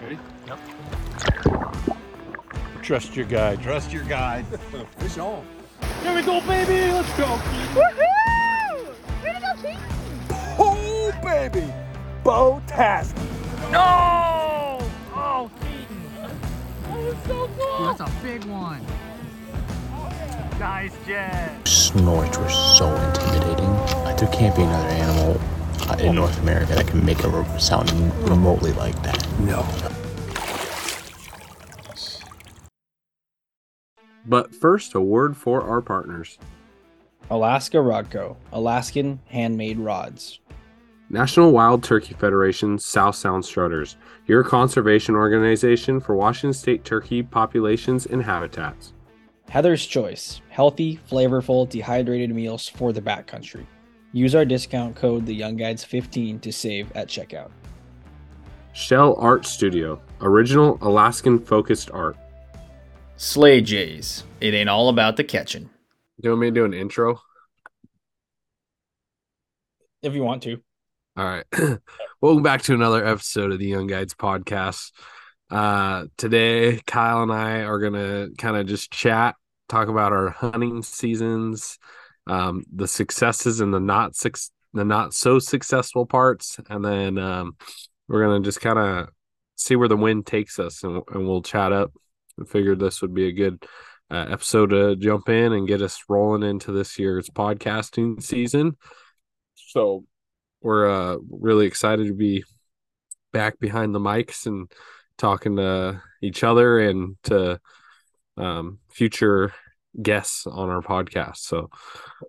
Ready? Yep. Trust your guide. Trust your guide. Fish on. Here we go, baby. Let's go. Woohoo! Way to go, Keaton! Oh, baby. Bow task. No! Oh, Keaton. Oh, that was so cool. That's a big one. Nice, Jet. Snorch were so intimidating. Like, there can't be another animal Uh, in North America that can make a re- sound remotely like that. No. But first, a word for our partners. Alaska Rod Co., Alaskan handmade rods. National Wild Turkey Federation South Sound Strutters, your conservation organization for Washington state turkey populations and habitats. Heather's Choice, healthy, flavorful, dehydrated meals for the backcountry. Use our discount code The Young Guides 15 to save at checkout. Shell Art Studio, original Alaskan focused art. Slay J's. It ain't all about the catching. Do you want me to do an intro? If you want to. All right. Welcome back to another episode of the Young Guides podcast. Uh, today, Kyle and I are going to kind of just chat, talk about our hunting seasons, um, the successes and the not six, the not so successful parts, and then um, we're to just kind of see where the wind takes us, and, and we'll chat up. I figured this would be a good uh, episode to jump in and get us rolling into this year's podcasting season. So we're uh, really excited to be back behind the mics and talking to each other and to um, future guests on our podcast. So,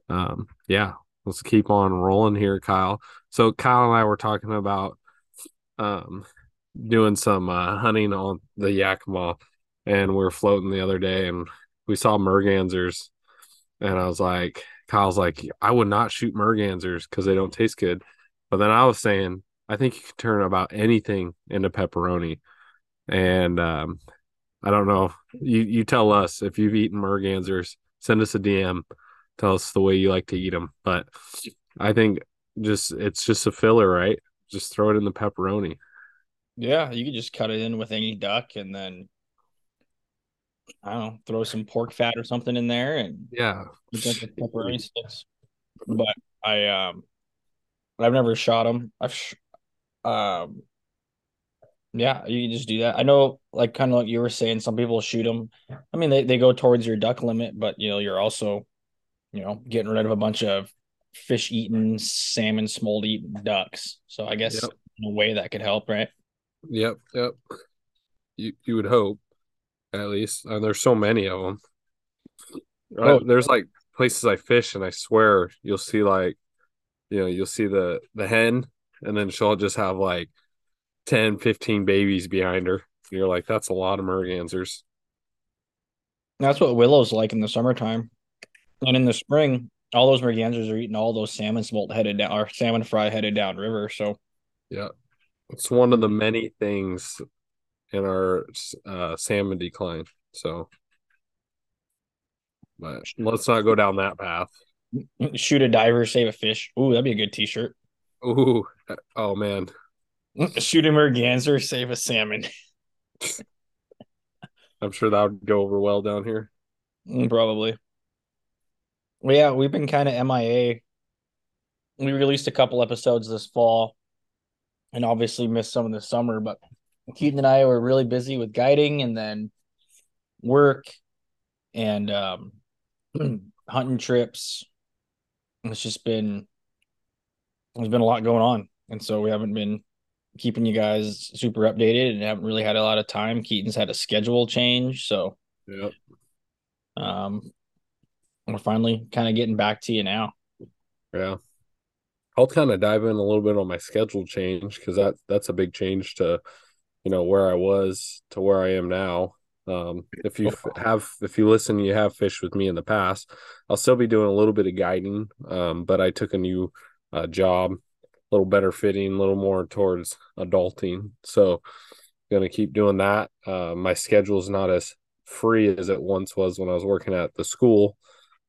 um, yeah, let's keep on rolling here, Kyle. So, Kyle and I were talking about um, doing some uh, hunting on the Yakima, and we were floating the other day, and we saw mergansers, and I was like, Kyle's like, I would not shoot mergansers because they don't taste good. But then I was saying, I think you can turn about anything into pepperoni. And um, I don't know. You you tell us if you've eaten mergansers. Send us a DM. Tell us the way you like to eat them. But I think just it's just a filler, right? Just throw it in the pepperoni. Yeah, you could just cut it in with any duck and then I don't know, throw some pork fat or something in there and Yeah. pepperoni sticks. But I um I've never shot them. I've sh- um yeah, you can just do that. I know like kind of like you were saying some people shoot them. I mean they they go towards your duck limit, but you know, you're also you know, getting rid of a bunch of fish eating, salmon smolt eating ducks. So I guess Yep. in a way that could help, right? Yep. Yep. You you would hope, at least. And there's so many of them. Oh. Uh, there's like places I fish, and I swear you'll see like, you know, you'll see the the hen, and then she'll just have like 10, 15 babies behind her. You're like, that's a lot of mergansers. That's what willow's like in the summertime. And in the spring, all those mergansers are eating all those salmon smolt headed down or salmon fry headed down river. So Yeah, it's one of the many things in our uh, salmon decline. So, but let's not go down that path. shoot a diver, save a fish. Ooh, that'd be a good t-shirt. Ooh, oh man, Shoot a merganser, save a salmon. I'm sure that would go over well down here. Mm, Probably. Well, yeah, we've been kind of MIA. We released a couple episodes this fall and obviously missed some of the summer, but Keaton and I were really busy with guiding and then work and um hunting trips. It's just been there's been a lot going on. And so we haven't been keeping you guys super updated and haven't really had a lot of time. Keaton's had a schedule change, so Yep. um, we're finally kind of getting back to you now. Yeah. I'll kind of dive in a little bit on my schedule change because that that's a big change to, you know, where I was to where I am now. Um, if you have if you listen, you have fished with me in the past. I'll still be doing a little bit of guiding, um, but I took a new uh, job, little better fitting, a little more towards adulting. So, gonna keep doing that. Uh, my schedule is not as free as it once was when I was working at the school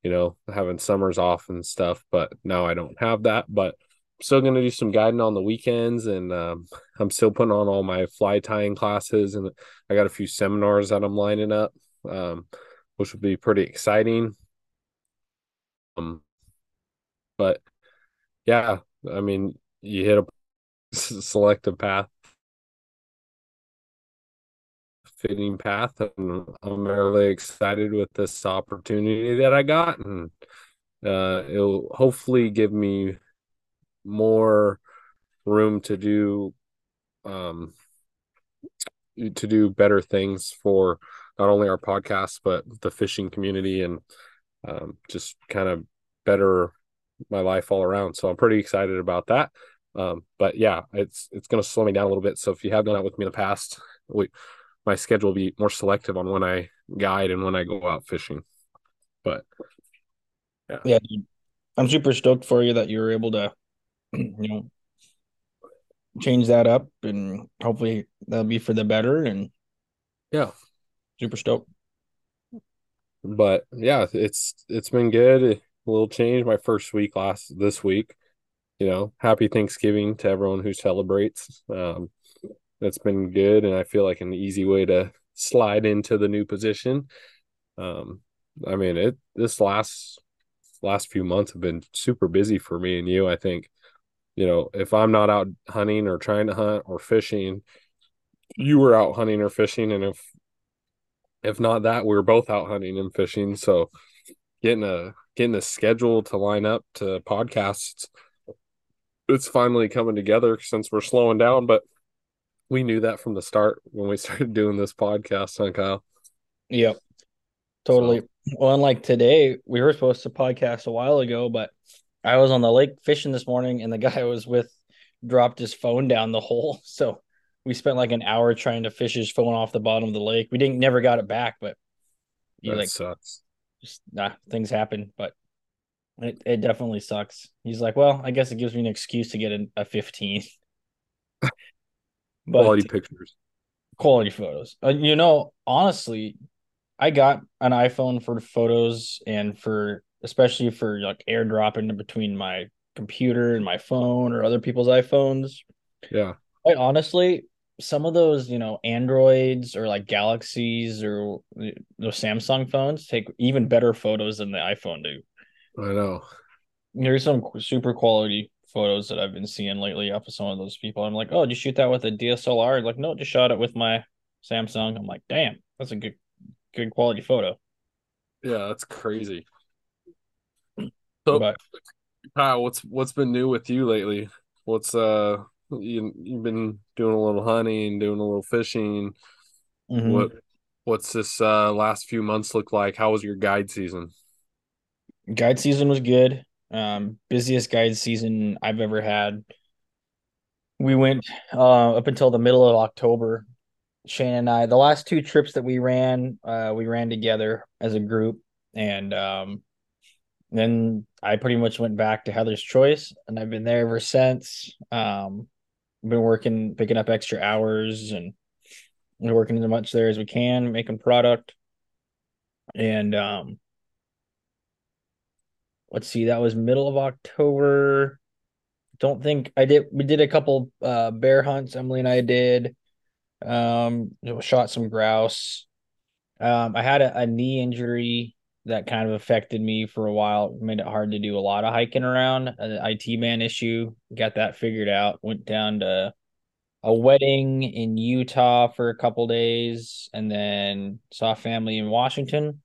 you know, having summers off and stuff, but now I don't have that, but still going to do some guiding on the weekends, and um, I'm still putting on all my fly tying classes, and I got a few seminars that I'm lining up, um, which will be pretty exciting. Um, but yeah, I mean, you hit a selective path fitting path and i'm really excited with this opportunity that i got and uh, it'll hopefully give me more room to do um to do better things for not only our podcast but the fishing community and um, just kind of better my life all around. So i'm pretty excited about that um, but yeah it's it's going to slow me down a little bit. So if you have gone out with me in the past we my schedule will be more selective on when i guide and when i go out fishing. But yeah, yeah i'm super stoked for you that you were able to you know change that up and hopefully that'll be for the better and yeah. Super stoked. But yeah it's it's been good. A little change my first week last this week you know happy thanksgiving to everyone who celebrates. Um that's been good and i feel like an easy way to slide into the new position. Um i mean it this last last few months have been super busy for me and you i think. You know, if I'm not out hunting or trying to hunt or fishing, you were out hunting or fishing, and if if not that, we are both out hunting and fishing. So getting a getting a schedule to line up to podcasts, it's finally coming together since we're slowing down. But we knew that from the start when we started doing this podcast, huh, Kyle? Yep, totally. So. Well, unlike today, we were supposed to podcast a while ago, but I was on the lake fishing this morning, and the guy I was with dropped his phone down the hole. So we spent like an hour trying to fish his phone off the bottom of the lake. We didn't never got it back, but you like sucks. Just nah, things happen, but it, it definitely sucks. He's like, well, I guess it gives me an excuse to get a, a 15. but, quality pictures, quality photos. Uh, you know, honestly, I got an iPhone for photos and for especially for like airdropping between my computer and my phone or other people's iPhones. Yeah. Quite honestly, some of those, you know, Androids or like Galaxies or those Samsung phones take even better photos than the iPhone do. I know. There's some super quality photos that I've been seeing lately off of some of those people. I'm like, oh, did you shoot that with a DSLR? Like, no, just shot it with my Samsung. I'm like, damn, that's a good, good quality photo. Yeah, that's crazy. So, but, Kyle, what's what's been new with you lately? What's uh you you've been doing a little hunting, doing a little fishing. Mm-hmm. What what's this uh last few months look like? How was your guide season? Guide season was good. Um busiest guide season I've ever had. We went uh up until the middle of October. Shane and I, the last two trips that we ran, uh we ran together as a group and um then I pretty much went back to Heather's Choice, and I've been there ever since. Um, been working, picking up extra hours, and working as much there as we can, making product. And um, let's see, that was middle of October. Don't think I did. We did a couple uh, bear hunts. Emily and I did. Um, shot some grouse. Um, I had a, a knee injury that kind of affected me for a while. Made it hard to do a lot of hiking around. An IT band issue, got that figured out. Went down to a wedding in Utah for a couple days, and then saw family in Washington,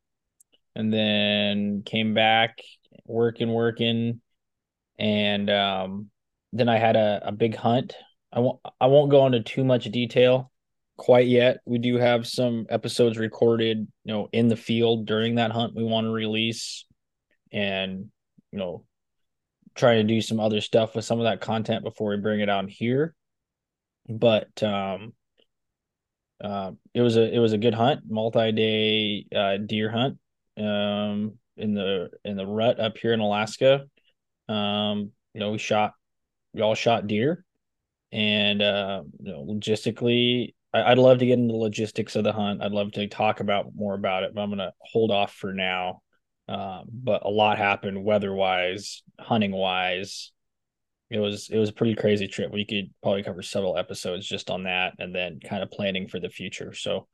and then came back working, working, and um, then I had a, a big hunt. I won't I won't go into too much detail quite yet. We do have some episodes recorded, you know, in the field during that hunt we want to release and, you know, try to do some other stuff with some of that content before we bring it on here. But um uh, it was a it was a good hunt, multi-day uh, deer hunt um in the in the rut up here in Alaska. Um, you know, we shot we all shot deer and uh you know logistically I, would love to get into the logistics of the hunt. I'd love to talk about more about it, but I'm to hold off for now. Um, but a lot happened weather wise, hunting wise. it was it was a pretty crazy trip. We could probably cover several episodes just on that, and then kind of planning for the future. So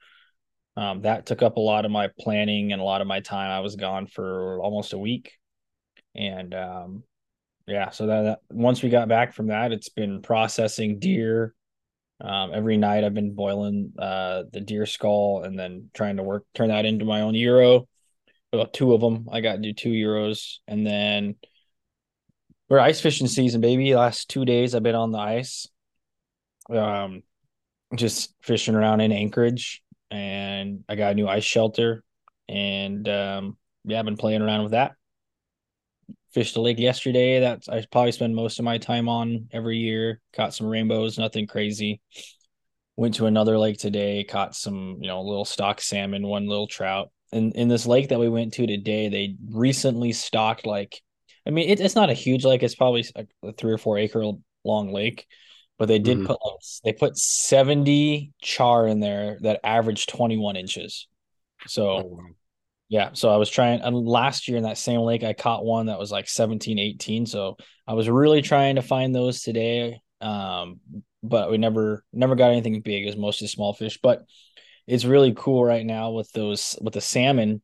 um, that took up a lot of my planning and a lot of my time. I was gone for almost a week, and um, yeah, so that, that once we got back from that, it's been processing deer. Um, every night I've been boiling uh, the deer skull and then trying to work turn that into my own euro. About two of them, I got to do two euros, and then we're ice fishing season, baby. Last two days I've been on the ice, um, just fishing around in Anchorage, and I got a new ice shelter, and um, yeah, I've been playing around with that. Fished the lake yesterday. That's I probably spend most of my time on every year. Caught some rainbows, nothing crazy. Went to another lake today, caught some, you know, little stock salmon, one little trout. And in this lake that we went to today, they recently stocked like I mean, it, it's not a huge lake. It's probably a, a three or four acre long lake, but they did Mhm. put like they put seventy char in there that averaged twenty one inches. So Oh, yeah, so I was trying and last year in that same lake I caught one that was like 17, 18. So I was really trying to find those today. Um, but we never never got anything big. It was mostly small fish. But it's really cool right now with those with the salmon.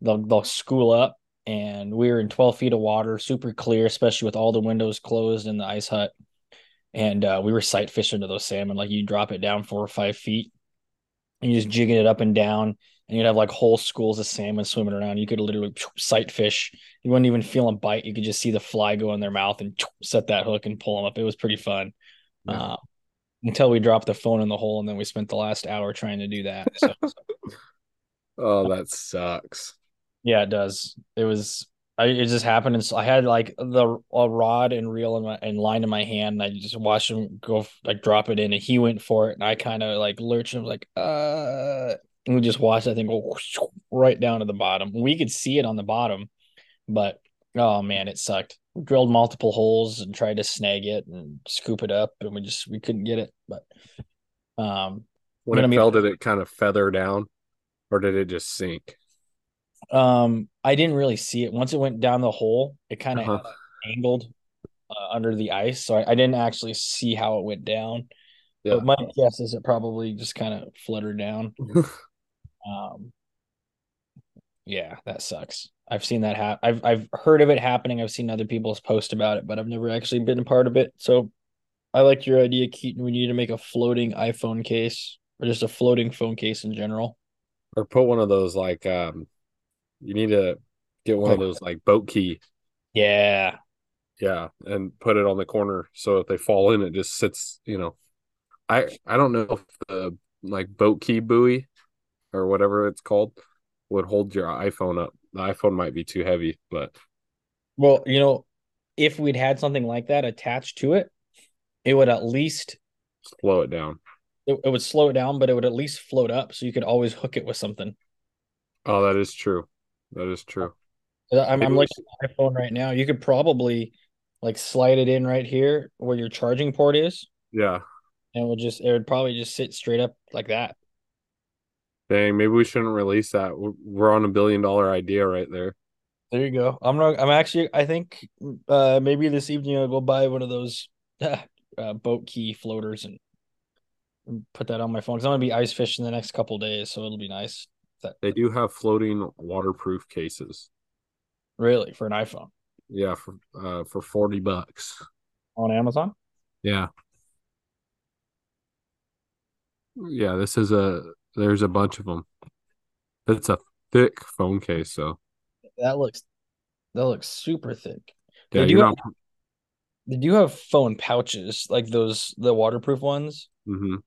They'll they'll school up and we were in 12 feet of water, super clear, especially with all the windows closed in the ice hut. And uh, we were sight fishing to those salmon. Like you drop it down four or five feet and you just jigging it up and down and you'd have like whole schools of salmon swimming around. You could literally sight fish. You wouldn't even feel them bite. You could just see the fly go in their mouth and set that hook and pull them up. It was pretty fun. Yeah. Uh, until we dropped the phone in the hole, and then we spent the last hour trying to do that. So oh, that sucks. yeah, it does. It was. I, it just happened, and so I had like the a rod and reel in my and line in my hand, and I just watched him go like drop it in, and he went for it, and I kind of like lurched and was like, uh, and we just watched that thing go right down to the bottom. We could see it on the bottom, but oh man, it sucked. We drilled multiple holes and tried to snag it and scoop it up, and we just we couldn't get it. But um, When it be- fell, did it kind of feather down, or did it just sink? Um, I didn't really see it once it went down the hole. It kind of Uh-huh. angled uh, under the ice, so I, I didn't actually see how it went down. Yeah. But my guess is it probably just kind of fluttered down. Um, yeah, that sucks. I've seen that happen. I've I've heard of it happening. I've seen other people's post about it, but I've never actually been a part of it. So I like your idea, Keaton. We need to make a floating iPhone case or just a floating phone case in general. or put one of those like um, you need to get one of those like boat key, Yeah. yeah, and put it on the corner so if they fall in, it just sits. You know, I I don't know if the like boat key buoy or whatever it's called would hold your iPhone up. The iPhone might be too heavy, but Well, you know, if we'd had something like that attached to it, it would at least slow it down. it, it would slow it down, but it would at least float up so you could always hook it with something. Oh, that is true. That is true. I'm, Maybe I'm looking at my phone right now. You could probably like slide it in right here where your charging port is, Yeah. and it would just it would probably just sit straight up like that. Dang, maybe we shouldn't release that. We're, we're on a billion dollar idea right there. There you go. I'm not. I'm actually. I think uh maybe this evening I'll go buy one of those uh, boat key floaters and, and put that on my phone because I'm gonna be ice fishing the next couple days, so it'll be nice. That They do have floating waterproof cases. really for an iPhone Yeah, for uh for 40 bucks. on Amazon. Yeah. Yeah, this is a there's a bunch of them. It's a thick phone case, so That looks that looks super thick. yeah, They do you're have, not they do have phone pouches like those the waterproof ones hmm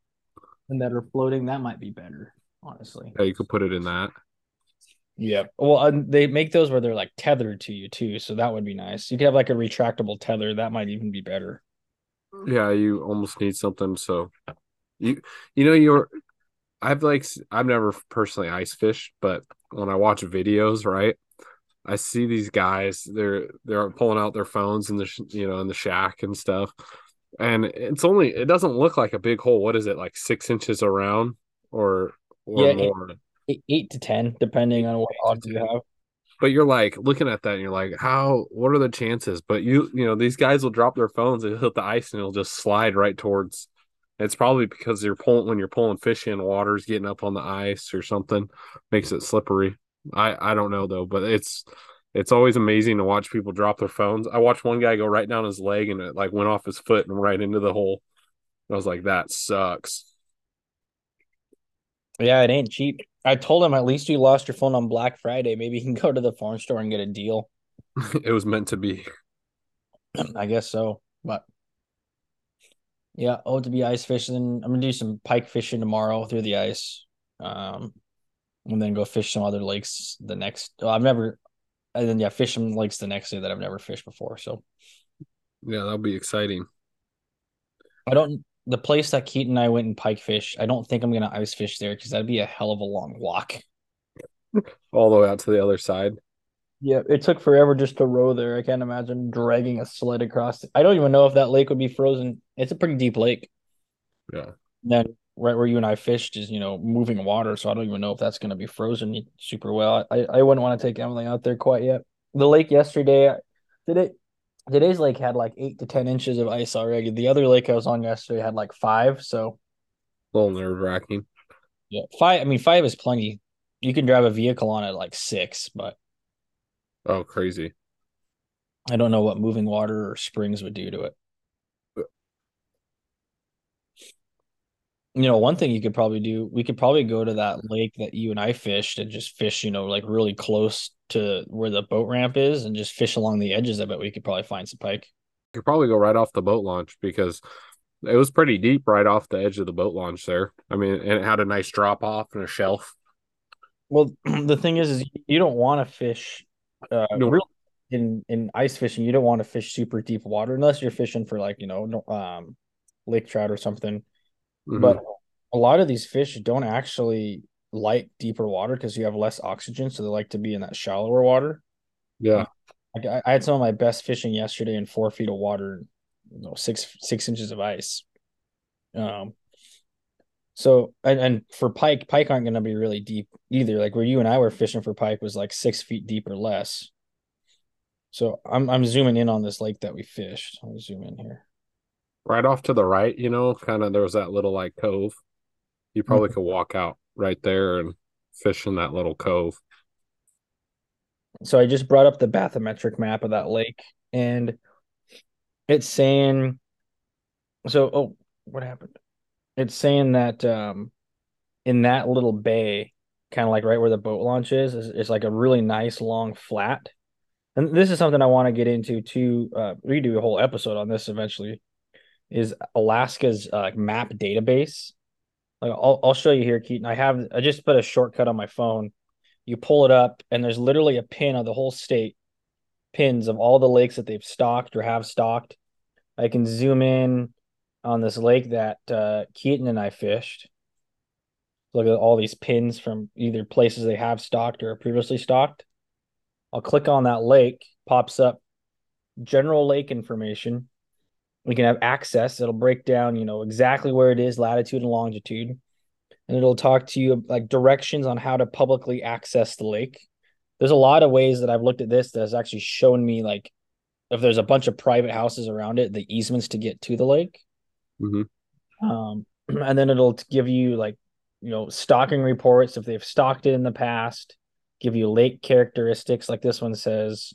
and that are floating. That might be better, honestly. Yeah, you could put it in that. Yeah. Well, uh, they make those where they're like tethered to you too, so that would be nice. You could have like a retractable tether. That might even be better. Yeah, you almost need something so you you know you're I've like I've never personally ice fished, but when I watch videos, right? I see these guys they're they're pulling out their phones in the sh- you know in the shack and stuff. And it's only it doesn't look like a big hole. What is it? Like 6 inches around or or Yeah, more. Eight, eight to ten, depending on what odds you have. but you're like looking at that and you're like, how? What are the chances? But you, you know, these guys will drop their phones and hit the ice and it'll just slide right towards. It's probably because you're pulling when you're pulling fish in, water's getting up on the ice or something, makes it slippery. I I don't know though, but it's it's always amazing to watch people drop their phones. I watched one guy go right down his leg and it like went off his foot and right into the hole. I was like, that sucks. Yeah, it ain't cheap. I told him at least you lost your phone on Black Friday. Maybe you can go to the farm store and get a deal. it was meant to be. I guess so. But yeah, oh to be ice fishing. I'm gonna do some pike fishing tomorrow through the ice. Um and then go fish some other lakes the next well, I've never and then yeah, fish some lakes the next day that I've never fished before. So Yeah, that'll be exciting. I don't the place that Keaton and I went and pike fish, I don't think I'm gonna ice fish there because that'd be a hell of a long walk. All the way out to the other side. Yeah, it took forever just to row there. I can't imagine dragging a sled across. I don't even know if that lake would be frozen. It's a pretty deep lake. Yeah. Then right where you and I fished is, you know, moving water, so I don't even know if that's going to be frozen super well. I, I wouldn't want to take Emily out there quite yet. The lake yesterday, did it today's lake had like eight to ten inches of ice already. The other lake I was on yesterday had like five. So a little nerve wracking. Yeah, five. I mean, five is plenty. You can drive a vehicle on it like six, but oh, crazy! I don't know what moving water or springs would do to it. You know, one thing you could probably do, we could probably go to that lake that you and I fished and just fish, you know, like really close to where the boat ramp is and just fish along the edges. I bet we could probably find some pike. You could probably go right off the boat launch because it was pretty deep right off the edge of the boat launch there. I mean, and it had a nice drop off and a shelf. Well, the thing is, is you don't want to fish uh, No. really in in ice fishing. You don't want to fish super deep water unless you're fishing for like you know um lake trout or something. Mhm. But a lot of these fish don't actually like deeper water because you have less oxygen, so they like to be in that shallower water. yeah, Like I, I had some of my best fishing yesterday in four feet of water, you know, six six inches of ice. Um. So and, and for pike, pike aren't going to be really deep either. Like where you and I were fishing for pike was like six feet deep or less. So I'm I'm zooming in on this lake that we fished. I'll zoom in here. Right off to the right, you know, kind of there was that little like cove. You probably could walk out right there and fish in that little cove. So I just brought up the bathymetric map of that lake, and it's saying, so oh, what happened? It's saying that um, in that little bay, kind of like right where the boat launch is, is, is like a really nice long flat. And this is something I want to get into too. Uh, we do a whole episode on this eventually. Is Alaska's uh, map database? Like I'll I'll show you here, Keaton. I have I just put a shortcut on my phone. You pull it up and there's literally a pin of the whole state pins of all the lakes that they've stocked or have stocked. I can zoom in on this lake that uh keaton and i fished. Look at all these pins from either places they have stocked or previously stocked. I'll click on that lake pops up general lake information we can have access it'll break down you know exactly where it is latitude and longitude and it'll talk to you like directions on how to publicly access the lake. There's a lot of ways that I've looked at this that's actually shown me like if there's a bunch of private houses around it, the easements to get to the lake. Mhm. Um, and then it'll give you like you know stocking reports if they've stocked it in the past, give you lake characteristics like this one says.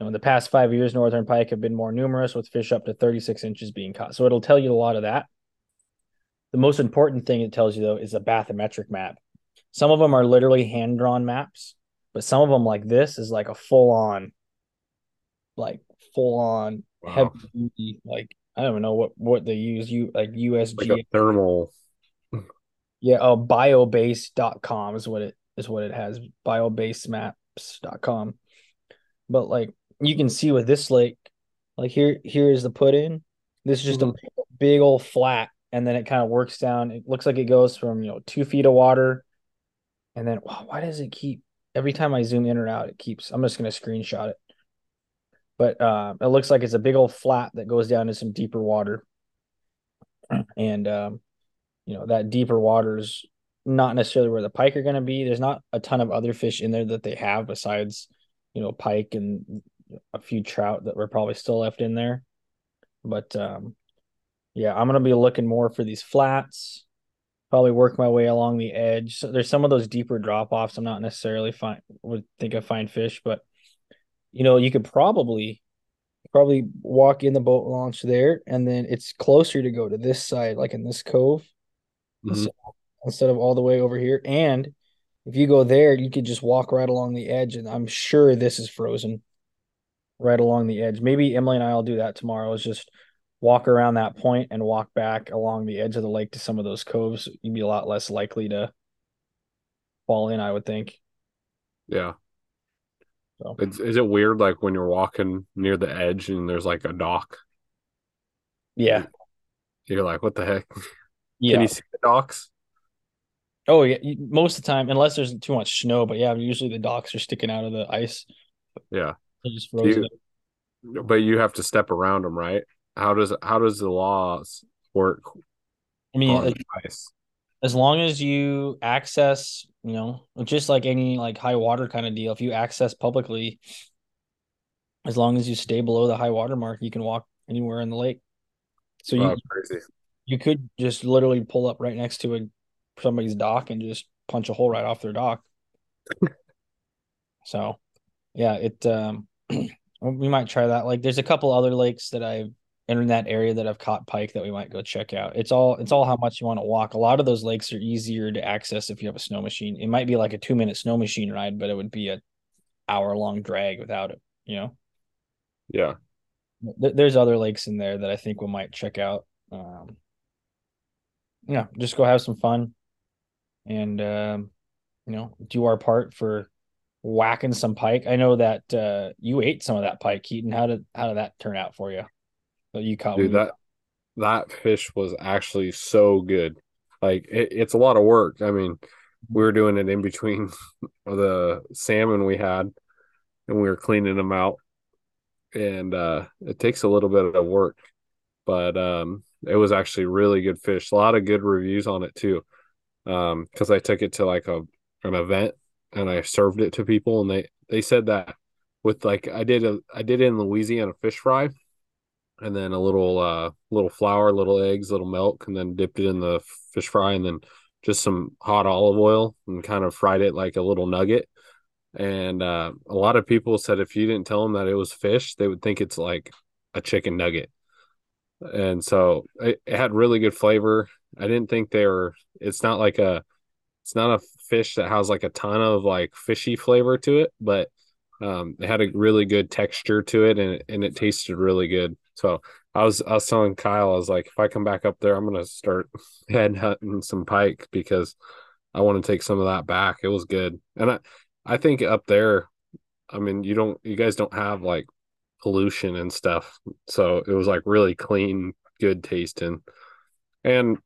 In the past five years, northern pike have been more numerous, with fish up to 36 inches being caught. So it'll tell you a lot of that. The most important thing it tells you though is a bathymetric map. Some of them are literally hand drawn maps, but some of them like this is like a full on, like full on Wow. heavy like I don't even know what what they use. You like USG. Like thermal. Yeah, oh biobase.com is what it is what it has. Biobasemaps.com. But like you can see with this lake, like here here is the put in. This is just a big old flat, and then it kind of works down. It looks like it goes from you know two feet of water, and then wow, why does it keep every time I zoom in or out, it keeps I'm just gonna screenshot it. But uh, it looks like it's a big old flat that goes down to some deeper water. And um, you know that deeper water is not necessarily where the pike are going to be there's not a ton of other fish in there that they have besides you know, pike and a few trout that were probably still left in there. But um, yeah, I'm gonna be looking more for these flats. Probably work my way along the edge. So there's some of those deeper drop offs. I'm not necessarily find would think I find fish, but you know, you could probably probably walk in the boat launch there, and then it's closer to go to this side, like in this cove, Mhm. instead, instead of all the way over here. And if you go there, you could just walk right along the edge, and I'm sure this is frozen right along the edge. Maybe Emily and I will do that tomorrow. Is just walk around that point and walk back along the edge of the lake to some of those coves. You'd be a lot less likely to fall in, I would think. Yeah. So. It's, is it weird like when you're walking near the edge and there's like a dock? Yeah, You're like, what the heck? yeah. Can you see the docks? Oh yeah, most of the time, unless there's too much snow. But yeah, usually the docks are sticking out of the ice. Yeah. Just you- but you have to step around them, right? How does how does the laws work I mean, ice? as long as you access, you know, just like any like high water kind of deal, if you access publicly, as long as you stay below the high water mark, you can walk anywhere in the lake. So you Oh, crazy. you could just literally pull up right next to a somebody's dock and just punch a hole right off their dock. so, yeah, it um we might try that. Like there's a couple other lakes that I've in that area that I've caught pike that we might go check out. It's all it's all how much you want to walk. A lot of those lakes are easier to access if you have a snow machine. It might be like a 2-minute snow machine ride, but it would be a hour long drag without it, you know. Yeah. There's other lakes in there that I think we might check out. Um, yeah, just go have some fun, and um, you know, do our part for whacking some pike. I know that uh, you ate some of that pike, Keaton. How did how did that turn out for you? That you caught Dude, that that fish was actually so good. Like it, it's a lot of work. I mean, we were doing it in between the salmon we had and we were cleaning them out. And uh it takes a little bit of work. But um it was actually really good fish. A lot of good reviews on it too. Um cuz I took it to like a an event and I served it to people and they they said that with like I did a I did in Louisiana fish fry and then a little uh little flour, little eggs, little milk, and then dipped it in the fish fry, and then just some hot olive oil and kind of fried it like a little nugget. And uh, a lot of people said if you didn't tell them that it was fish, they would think it's like a chicken nugget. And so it, it had really good flavor. I didn't think they were. It's not like a. It's not a fish that has like a ton of like fishy flavor to it, but um, it had a really good texture to it, and and it tasted really good. So I was I was telling Kyle, I was like, if I come back up there, I'm gonna start head hunting some pike because I want to take some of that back. It was good, and I I think up there, I mean, you don't you guys don't have like pollution and stuff, so it was like really clean, good tasting, and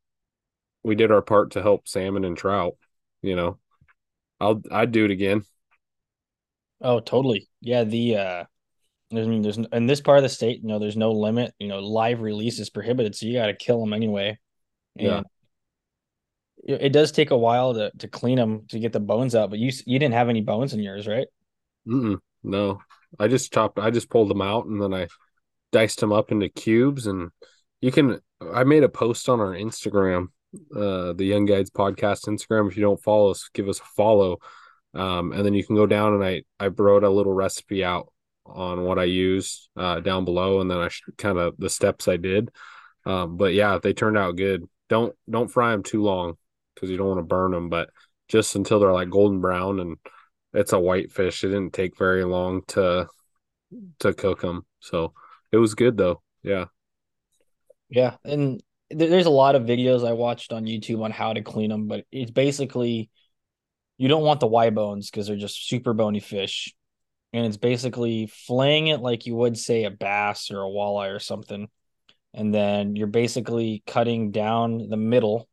we did our part to help salmon and trout. You know, I'll I'd do it again. Oh, totally. Yeah, the uh I mean there's in this part of the state, you know, there's no limit, you know, live release is prohibited, so you got to kill them anyway. Yeah. And it, it does take a while to to clean them to get the bones out, but you you didn't have any bones in yours, right? Mm-mm, no, I just chopped. I just pulled them out and then I diced them up into cubes. And you can. I made a post on our Instagram, uh, the Young Guides Podcast Instagram. If you don't follow us, give us a follow. Um, and then you can go down and I I wrote a little recipe out on what I used uh, down below, and then I kind of the steps I did. Um, but yeah, they turned out good. Don't don't fry them too long because you don't want to burn them, but just until they're like golden brown and it's a white fish. It didn't take very long to to cook them, so it was good though. Yeah, Yeah, and there's a lot of videos I watched on YouTube on how to clean them, but it's basically you don't want the Y bones because they're just super bony fish. And it's basically flaying it like you would say a bass or a walleye or something. And then you're basically cutting down the middle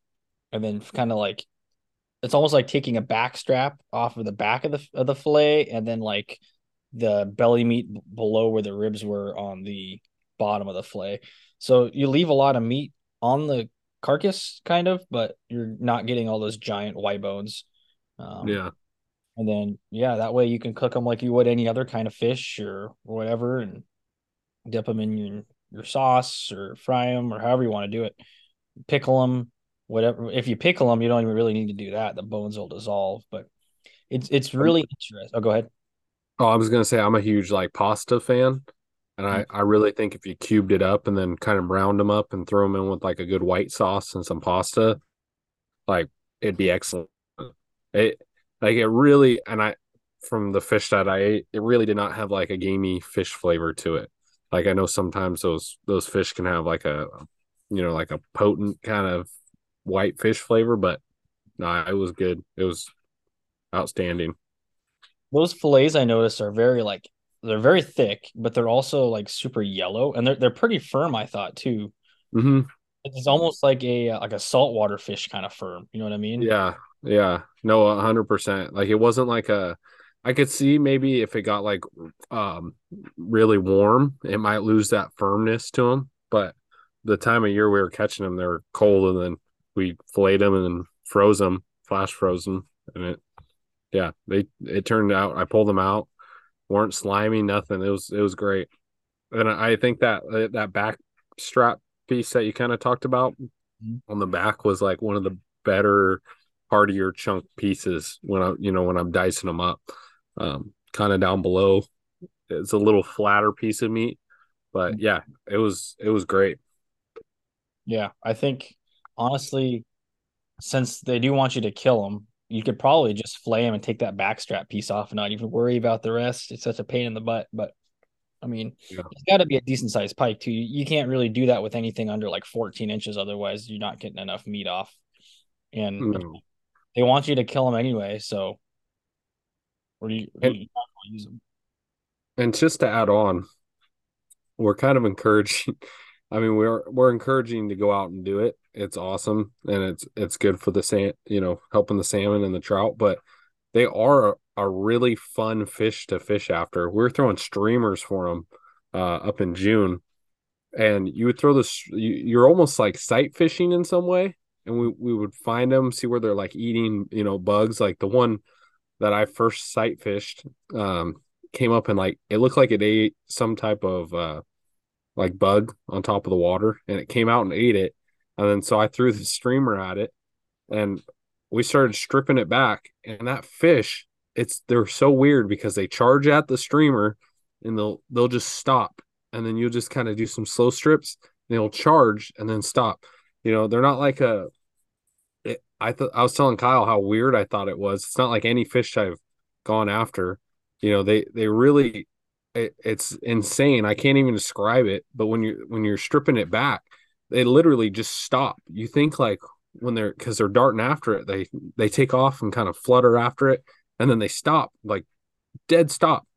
and then kind of like it's almost like taking a back strap off of the back of the of the fillet and then like the belly meat below where the ribs were on the bottom of the fillet. So you leave a lot of meat on the carcass, kind of, but you're not getting all those giant white bones. Um, yeah. And then yeah, that way you can cook them like you would any other kind of fish or whatever, and dip them in your your sauce or fry them or however you want to do it. Pickle them, whatever. If you pickle them, you don't even really need to do that. The bones will dissolve, but it's it's really interesting. Oh, go ahead. Oh, I was gonna say I'm a huge like pasta fan, and I mm. I really think if you cubed it up and then kind of browned them up and throw them in with like a good white sauce and some pasta, like it'd be excellent. It like it really and I from the fish that I ate, it really did not have like a gamey fish flavor to it. Like I know sometimes those those fish can have like a you know like a potent kind of white fish flavor, but no, nah, it was good. It was outstanding. Those fillets I noticed are very like they're very thick, but they're also like super yellow and they're they're pretty firm. I thought too. Mm-hmm. It's almost like a like a saltwater fish kind of firm. You know what I mean? Yeah, yeah. No, hundred percent. Like it wasn't like a. I could see maybe if it got like um really warm, it might lose that firmness to them. But the time of year we were catching them, they were cold, and then we filleted them and froze them, flash froze them, and it, yeah, they it turned out. I pulled them out, weren't slimy, nothing. It was it was great, and I think that that back strap piece that you kind of talked about mm-hmm. on the back was like one of the better heartier chunk pieces when I you know when I'm dicing them up. Um, kind of down below, it's a little flatter piece of meat, but mm-hmm. yeah, it was it was great. Yeah, I think honestly, since they do want you to kill them, you could probably just flay them and take that backstrap piece off and not even worry about the rest. It's such a pain in the butt, but I mean, yeah. it's got to be a decent sized pike too. You can't really do that with anything under like 14 inches, otherwise you're not getting enough meat off. And no. they want you to kill them anyway, so or do you, and, you use them? And just to add on, we're kind of encouraging. I mean, we're we're encouraging to go out and do it. It's awesome, and it's it's good for the sand, you know, helping the salmon and the trout. But they are a really fun fish to fish after. We are throwing streamers for them uh, up in June, and you would throw this. You, are almost like sight fishing in some way, and we we would find them, see where they're like eating, you know, bugs. Like the one that I first sight fished um, came up and like it looked like it ate some type of uh, like bug on top of the water, and it came out and ate it. And then so I threw the streamer at it, and we started stripping it back, and that fish it's they're so weird because they charge at the streamer and they'll they'll just stop. And then you'll just kind of do some slow strips they'll charge and then stop. You know they're not like a it, i thought i was telling kyle how weird i thought it was. It's not like any fish i've gone after. You know they they really it, it's insane. I can't even describe it but when you're when you're stripping it back they literally just stop. You think like when they're because they're darting after it they they take off and kind of flutter after it and then they stop like dead stop.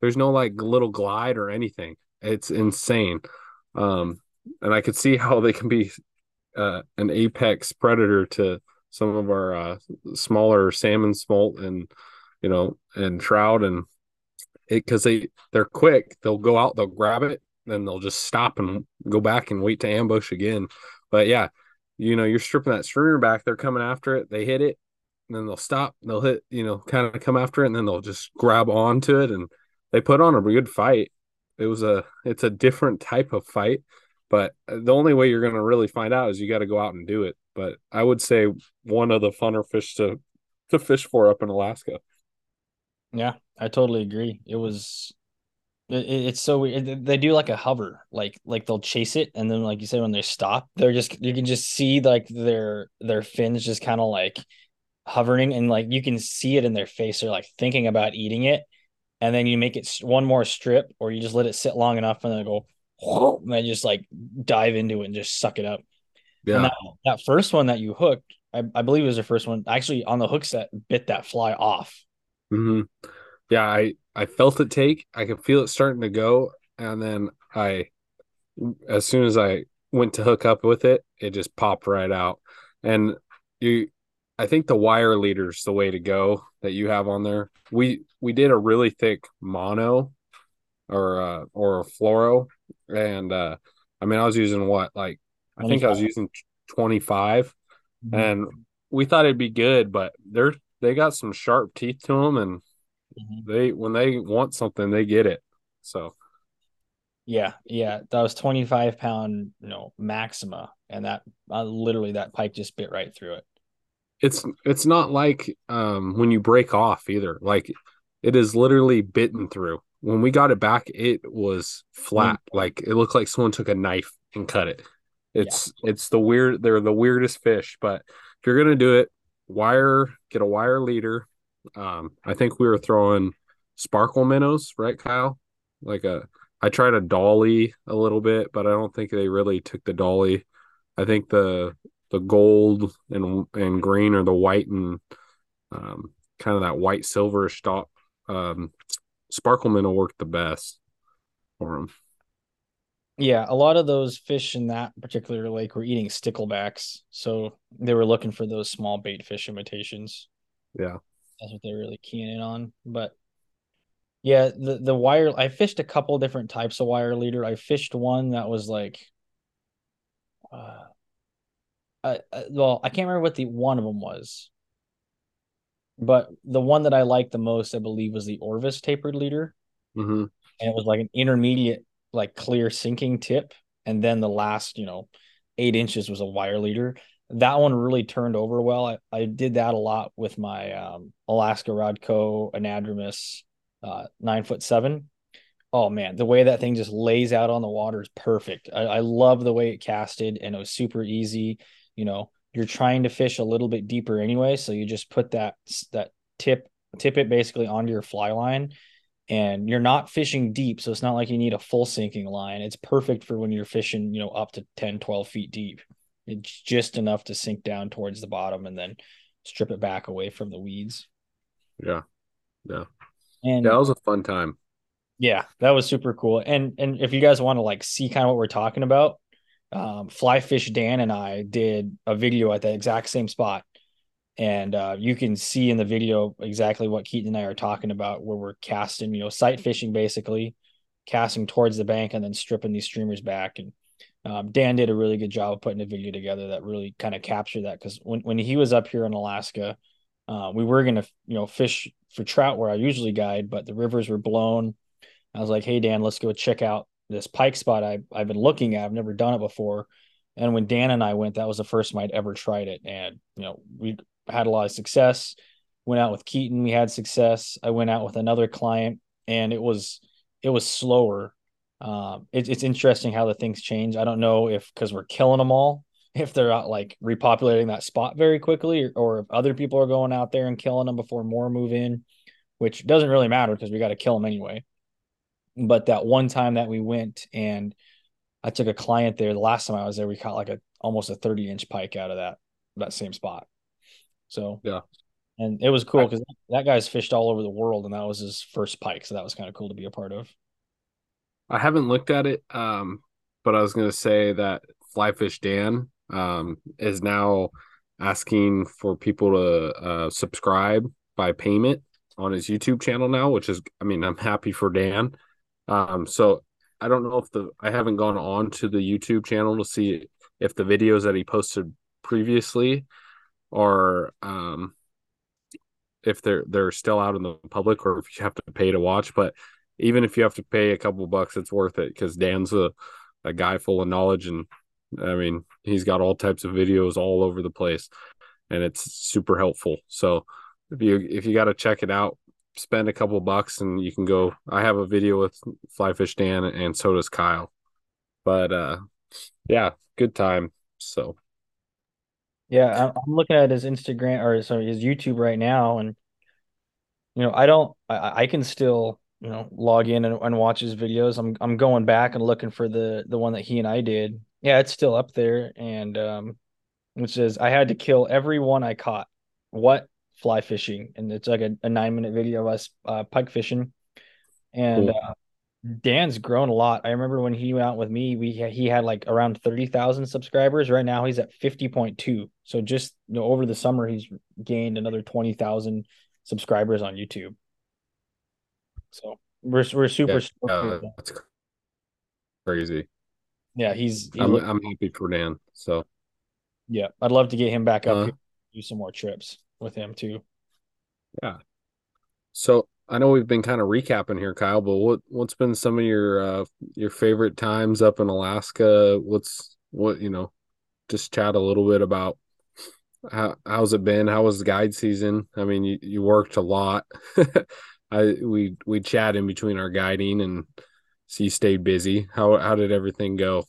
There's no like little glide or anything. It's insane. Um and i could see how they can be uh, an apex predator to some of our uh, smaller salmon smolt and you know and trout and because they they're quick. They'll go out they'll grab it then they'll just stop and go back and wait to ambush again. But yeah you know you're stripping that streamer back they're coming after it they hit it and then they'll stop they'll hit you know kind of come after it and then they'll just grab onto it and they put on a good fight. It was a it's a different type of fight but uh, the only way you're going to really find out is you got to go out and do it. But i would say one of the funner fish to to fish for up in alaska. Yeah i totally agree. It was it, it's so weird. They do like a hover, like like they'll chase it, and then like you said, when they stop, they're just you can just see like their their fins just kind of like hovering and like you can see it in their face. They're like thinking about eating it and then you make it one more strip or you just let it sit long enough and then go and then just like dive into it and just suck it up. Yeah. that, that, first one that you hooked I, I believe it was the first one actually on the hook set bit that fly off. Mm-hmm. Yeah i i felt it take. I could feel it starting to go. And then i as soon as i went to hook up with it it just popped right out. And you I think the wire leader's the way to go that you have on there. We we did a really thick mono or uh or a fluoro. And uh I mean I was using what like I think I was using 25 mm-hmm. and we thought it'd be good but they're they got some sharp teeth to them, and Mhm. they when they want something, they get it. So Yeah, yeah, that was 25 pound, you know, maxima, and that uh, literally that pike just bit right through it. it's it's not like um when you break off either. Like it is literally bitten through. When we got it back, it was flat. Like it looked like someone took a knife and cut it. It's it's the weird. They're the weirdest fish. But if you're gonna do it, wire get a wire leader. Um, I think we were throwing sparkle minnows, right, Kyle? Like a I tried a dolly a little bit, but I don't think they really took the dolly. I think the the gold and and green or the white and um, kind of that white silver stop um, sparkle minnow worked the best for them. Yeah, a lot of those fish in that particular lake were eating sticklebacks, so they were looking for those small bait fish imitations. Yeah. That's what they're really keying in on. But yeah, the the wire I fished a couple different types of wire leader. I fished one that was like uh, uh, well, I can't remember what the one of them was. But the one that I liked the most, I believe, was the Orvis tapered leader hmm and it was like an intermediate, like clear sinking tip, and then the last, you know, eight inches was a wire leader. That one really turned over well. I, I did that a lot with my um, Alaska Rod Co Anadromous uh, nine foot seven. Oh man, the way that thing just lays out on the water is perfect. I, I love the way it casted, and it was super easy. You know, you're trying to fish a little bit deeper anyway, so you just put that that tip tip it basically onto your fly line and you're not fishing deep so it's not like you need a full sinking line it's perfect for when you're fishing you know up to 10 12 feet deep it's just enough to sink down towards the bottom and then strip it back away from the weeds Yeah. Yeah. and that was a fun time. yeah that was super cool and and if you guys want to like see kind of what we're talking about um fly fish dan and i did a video at the exact same spot and uh, you can see in the video exactly what Keaton and I are talking about, where we're casting, you know, sight fishing basically, casting towards the bank and then stripping these streamers back. And um, Dan did a really good job of putting a video together that really kind of captured that because when when he was up here in Alaska, uh, we were gonna you know fish for trout where I usually guide, but the rivers were blown. I was like, hey Dan, let's go check out this pike spot I I've been looking at. I've never done it before. And when Dan and I went, that was the first time I'd ever tried it. And you know, we had a lot of success. Went out with Keaton, we had success. I went out with another client, and it was it was slower. Um, it, it's interesting how the things change. I don't know if because we're killing them all, if they're out like repopulating that spot very quickly, or, or if other people are going out there and killing them before more move in, which doesn't really matter because we got to kill them anyway. But that one time that we went and I took a client there. The last time I was there, we caught like a almost a 30 inch pike out of that that same spot. So Yeah. and it was cool because that guy's fished all over the world, and that was his first pike. So that was kind of cool to be a part of. I haven't looked at it, um, but I was going to say that Flyfish Dan um, is now asking for people to uh, subscribe by payment on his YouTube channel now, which is, I mean, I'm happy for Dan. Um, so I don't know if the I haven't gone on to the YouTube channel to see if the videos that he posted previously are um if they're they're still out in the public or if you have to pay to watch but even if you have to pay a couple bucks it's worth it because dan's a, a guy full of knowledge and i mean he's got all types of videos all over the place and it's super helpful. So if you if you got to check it out spend a couple bucks and you can go i have a video with flyfish dan and so does kyle. But uh yeah good time so. Yeah, I'm looking at his Instagram or sorry, his YouTube right now, and you know, I don't, I, I can still, you know, log in and, and watch his videos. I'm, I'm going back and looking for the the one that he and I did. Yeah, it's still up there, and um, it says I had to kill every one I caught. What fly fishing? And it's like a, a nine minute video of us uh, pike fishing, and Cool. uh, Dan's grown a lot. I remember when he went out with me, we he had like around 30,000 subscribers. Right now he's at 50.2. So just you know over the summer he's gained another 20,000 subscribers on YouTube. So we're we're super yeah, uh, that's crazy yeah, he's he I'm, look- I'm happy for dan so yeah, I'd love to get him back up Uh, do some more trips with him too. Yeah. So I know we've been kind of recapping here, Kyle, but what what's been some of your uh your favorite times up in Alaska? What's what you know? Just chat a little bit about how how's it been? How was the guide season? I mean, you, you worked a lot. I we we chat in between our guiding and so you stayed busy. How how did everything go?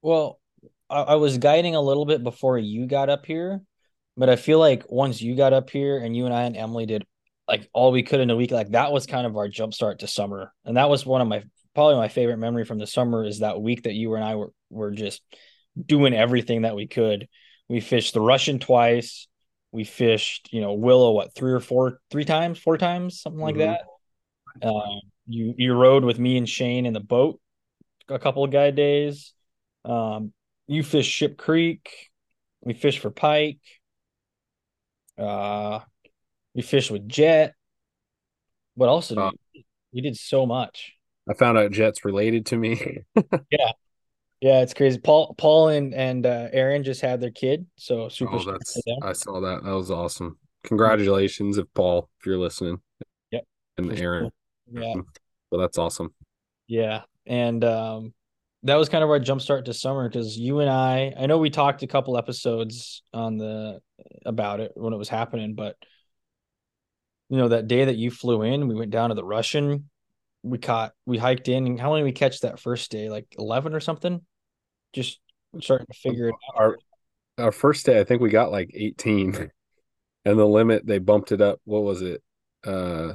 Well, I, I was guiding a little bit before you got up here, but I feel like once you got up here and you and I and Emily did like all we could in a week, like that was kind of our jump start to summer. And that was one of my probably my favorite memory from the summer is that week that you and I were were just doing everything that we could. We fished the Russian twice. We fished, you know, Willow what three or four, three times, four times, something like Mhm. that. Um, you you rode with me and Shane in the boat a couple of guide days. Um, you fished Ship Creek. We fished for pike. Uh, we fished with Jet. What else did Uh, we? We did so much. I found out Jet's related to me. Yeah, it's crazy. Paul, Paul, and and uh, Aaron just had their kid, so super. Oh, that's. I saw that. That was awesome. Congratulations, if Paul, if you're listening. Yep, And Aaron. Yeah, Well, that's awesome. yeah, and um, that was kind of our jump start to summer because you and I, I know we talked a couple episodes on the about it when it was happening, but you know that day that you flew in, we went down to the Russian. We caught, we hiked in, and how many we catch that first day? Like eleven or something. Just starting to figure it out. Our our first day, I think we got like 18. And the limit they bumped it up. What was it? Uh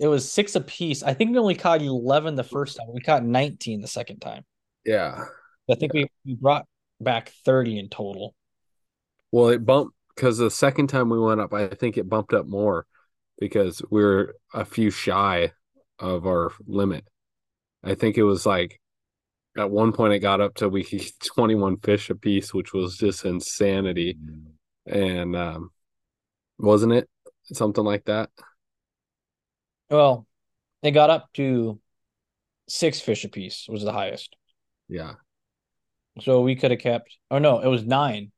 It was six apiece. I think we only caught eleven the first time. We caught nineteen the second time. yeah. I think we, we brought back thirty in total. Well, it bumped because the second time we went up, I think it bumped up more because we are a few shy of our limit. I think it was like at one point it got up to we could 21 fish a piece, which was just insanity. And um wasn't it something like that? Well, it got up to six fish a piece was the highest. Yeah. So we could have kept. Oh no, it was nine.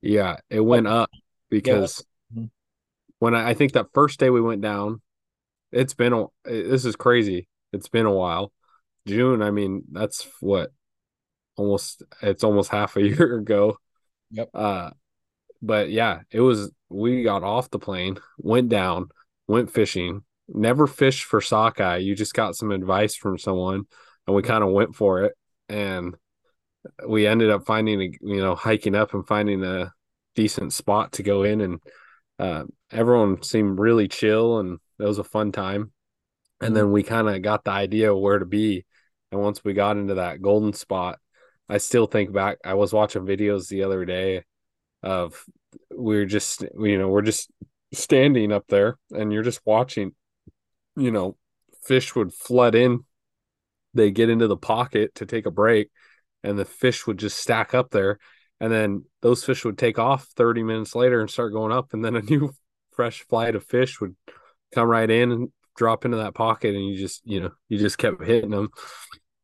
Yeah, it went up because Mhm. when I, I think that first day we went down, it's been a this is crazy. It's been a while. June, I mean, that's what almost it's almost half a year ago. Yep. Uh but yeah, it was we got off the plane, went down, went fishing, never fished for sockeye. You just got some advice from someone and we kind of went for it and we ended up finding a you know hiking up and finding a decent spot to go in and uh, everyone seemed really chill and it was a fun time and then we kind of got the idea of where to be and once we got into that golden spot i still think back i was watching videos the other day of we are just you know we're just standing up there and you're just watching you know fish would flood in. They get into the pocket to take a break and the fish would just stack up there. And then those fish would take off 30 minutes later and start going up. And then a new fresh flight of fish would come right in and drop into that pocket and you just you know you just kept hitting them.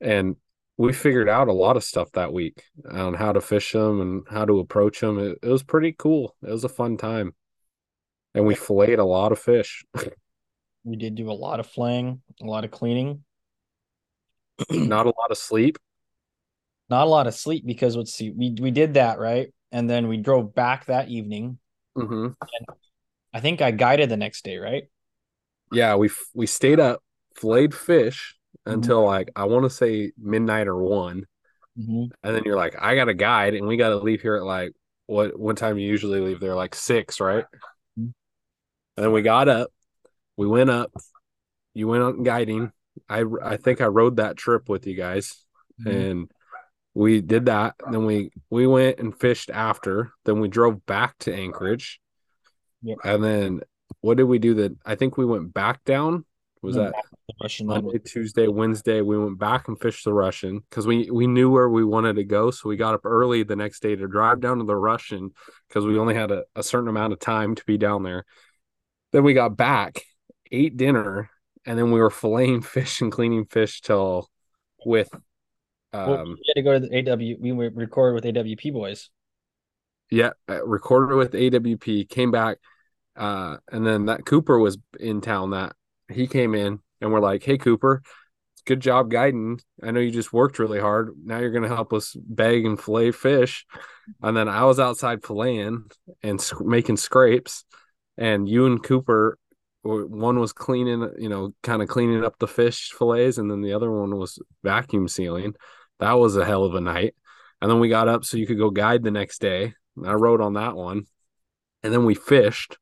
And we figured out a lot of stuff that week on how to fish them and how to approach them. It, it was pretty cool. It was a fun time. And we filleted a lot of fish. We did do a lot of flaying, a lot of cleaning, not a lot of sleep? Not a lot of sleep because let's see, we we did that right, and then we drove back that evening. hmm I think I guided the next day, right? Yeah we we stayed up flayed fish Mhm. until like i want to say midnight or one Mm-hmm. and then you're like i got a guide and we got to leave here at like what what time you usually leave there like six right Mhm. and then we got up we went up you went out guiding i i think i rode that trip with you guys Mhm. and we did that then we we went and fished after then we drove back to anchorage Yep. and then what did we do that i think we went back down was that The Russian one. Monday, Tuesday, Wednesday, we went back and fished the Russian because we we knew where we wanted to go. So we got up early the next day to drive down to the Russian because we only had a, a certain amount of time to be down there. Then we got back, ate dinner, and then we were filleting fish and cleaning fish till with Well, um we had to go to the AW. We were recorded with AWP boys. yeah, uh, recorded with AWP, came back, uh, and then that Cooper was in town. That he came in, and we're like, "Hey, Cooper, good job guiding. I know you just worked really hard. Now you're going to help us bag and fillet fish." And then I was outside filleting and sc- making scrapes, and you and Cooper, one was cleaning, you know, kind of cleaning up the fish fillets, and then the other one was vacuum sealing. That was a hell of a night. And then we got up so you could go guide the next day. I rode on that one, and then we fished.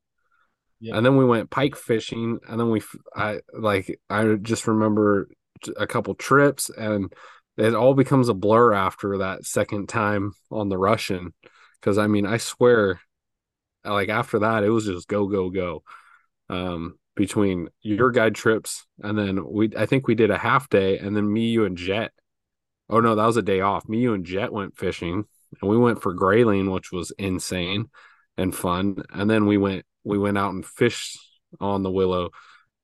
Yeah. And then we went pike fishing, and then we, i like, I just remember a couple trips, and it all becomes a blur after that second time on the Russian. Because I mean, I swear, like after that, it was just go, go, go. Um, between your guide trips, and then we, I think we did a half day, and then me, you, and Jet. Oh no, that was a day off. Me, you, and Jet went fishing, and we went for grayling, which was insane and fun. And then we went we went out and fished on the Willow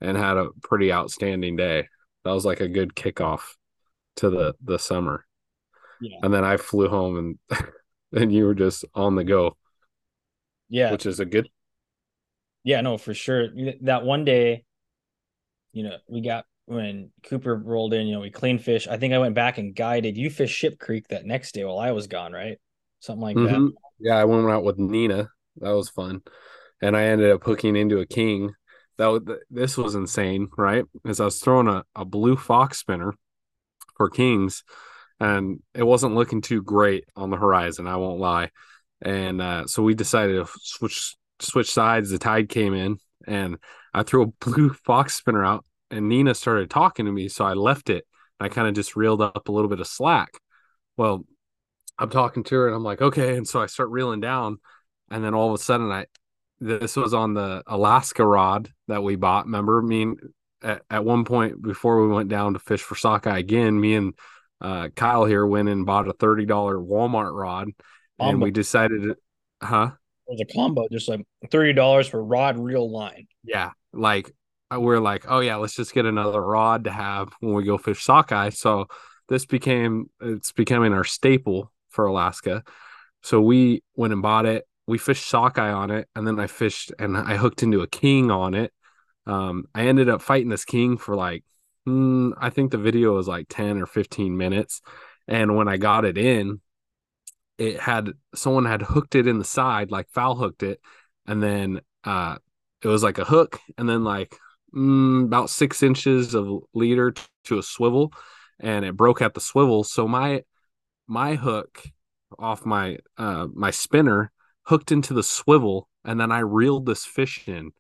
and had a pretty outstanding day. That was like a good kickoff to the the summer. Yeah. And then I flew home and and you were just on the go, Yeah. which is a good Yeah, no, for sure. That one day, you know, we got when Cooper rolled in, you know, we cleaned fish. I think I went back and guided. You fish Ship Creek that next day while I was gone, right? Something like that. Mhm. Yeah, I went out with Nina. That was fun. And I ended up hooking into a king. That was, this was insane, right? As I was throwing a, a blue fox spinner for kings, and it wasn't looking too great on the horizon. I won't lie. And uh, so we decided to switch switch sides. The tide came in, and I threw a blue fox spinner out, and Nina started talking to me, so I left it. I kind of just reeled up a little bit of slack. Well, I'm talking to her, and I'm like, okay, and so I start reeling down, and then all of a sudden, I this was on the Alaska rod that we bought. Remember, me and at, at one point before we went down to fish for sockeye again, me and uh, Kyle here went and bought a thirty dollar Walmart rod, and we decided, huh? It was a combo, just like thirty dollars for rod, reel, line. Yeah, like uh, we're like, oh yeah, let's just get another rod to have when we go fish sockeye. So this became it's becoming our staple for Alaska. So we went and bought it. We fished sockeye on it, and then I fished and I hooked into a king on it. Um, I ended up fighting this king for like, hmm, I think the video was like ten or fifteen minutes. And when I got it in, it had someone had hooked it in the side, like foul hooked it, and then uh, it was like a hook, and then like mm, about six inches of leader t- to a swivel, and it broke at the swivel. So my my hook off my uh my spinner hooked into the swivel, and then I reeled this fish in,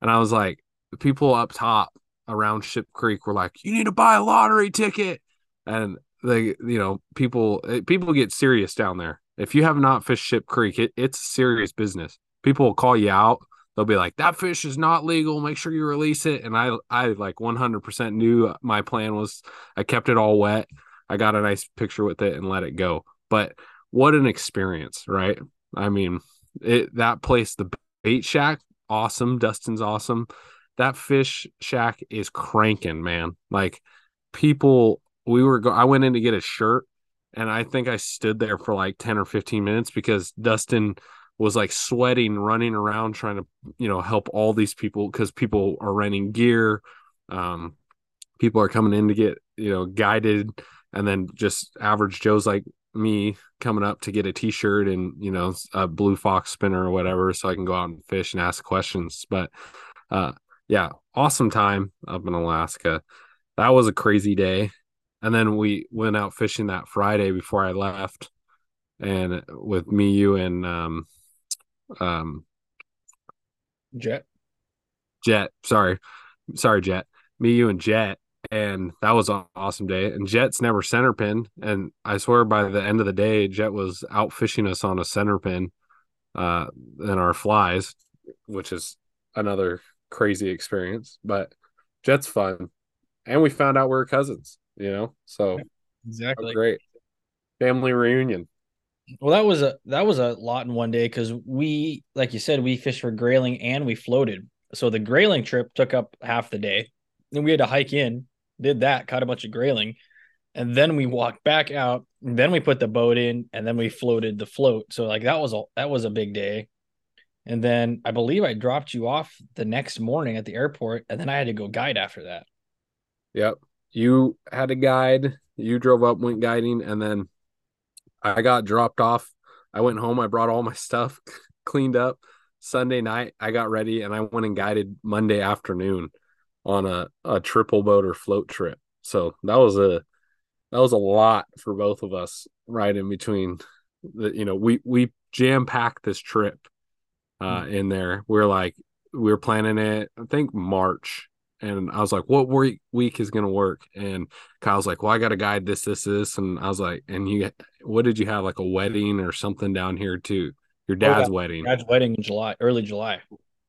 and I was like, the people up top around Ship Creek were like, "You need to buy a lottery ticket," and they, you know, people eh, people get serious down there. If you have not fished Ship Creek, it, it's serious business. People will call you out. They'll be like, "That fish is not legal. Make sure you release it." And I, I like 100% knew my plan was. I kept it all wet. I got a nice picture with it and let it go. But what an experience, right? I mean, it that place, the bait shack, awesome. Dustin's awesome. That fish shack is cranking, man. Like people, we were. Go- I went in to get a shirt, and I think I stood there for like ten or fifteen minutes because Dustin was like sweating, running around trying to, you know, help all these people because people are renting gear. Um, people are coming in to get, you know, guided, and then just average Joe's like me coming up to get a t-shirt and you know a blue fox spinner or whatever so i can go out and fish and ask questions. But uh yeah awesome time up in alaska. That was a crazy day. And then we went out fishing that friday before i left. And with me you and um um Jet. jet sorry. Sorry jet. Me you and jet and that was an awesome day. And Jet's never center pin, and I swear by the end of the day, Jet was out fishing us on a center pin, uh, in our flies, which is another crazy experience. But Jet's fun, and we found out we're cousins, you know, so Exactly. great family reunion. Well, that was a that was a lot in one day because we, like you said, we fished for grayling and we floated. So the grayling trip took up half the day. Then we had to hike in, did that, caught a bunch of grayling, and then we walked back out. Then we put the boat in, and then we floated the float. So like that was a that was a big day. And then I believe I dropped you off the next morning at the airport, and then I had to go guide after that. Yep. You had a guide, you drove up, went guiding, and then I got dropped off. I went home, I brought all my stuff, cleaned up. Sunday night, I got ready and I went and guided Monday afternoon on a, a triple boat or float trip. So that was a that was a lot for both of us right in between the you know, we we jam packed this trip uh in there. We are like we were planning it, I think March. And I was like, what week week is gonna work? And Kyle's like, Well, I got a guide this, this, this. And I was like, and you what did you have? Like a wedding or something down here too? Your dad's yeah. wedding. Dad's wedding in July, early July.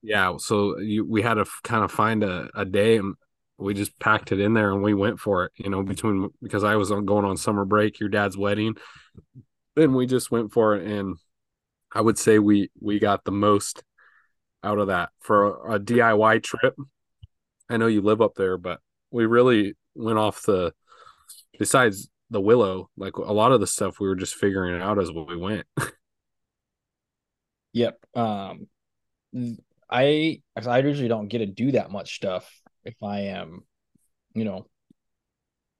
Yeah, so you, we had to kind of find a, a day and we just packed it in there and we went for it, you know, between because I was on, going on summer break, your dad's wedding. Then we just went for it and I would say we we got the most out of that for a, a DIY trip. I know you live up there, but we really went off the besides the willow, like a lot of the stuff we were just figuring out as we went. Yep. Um, I I usually don't get to do that much stuff if I am, you know,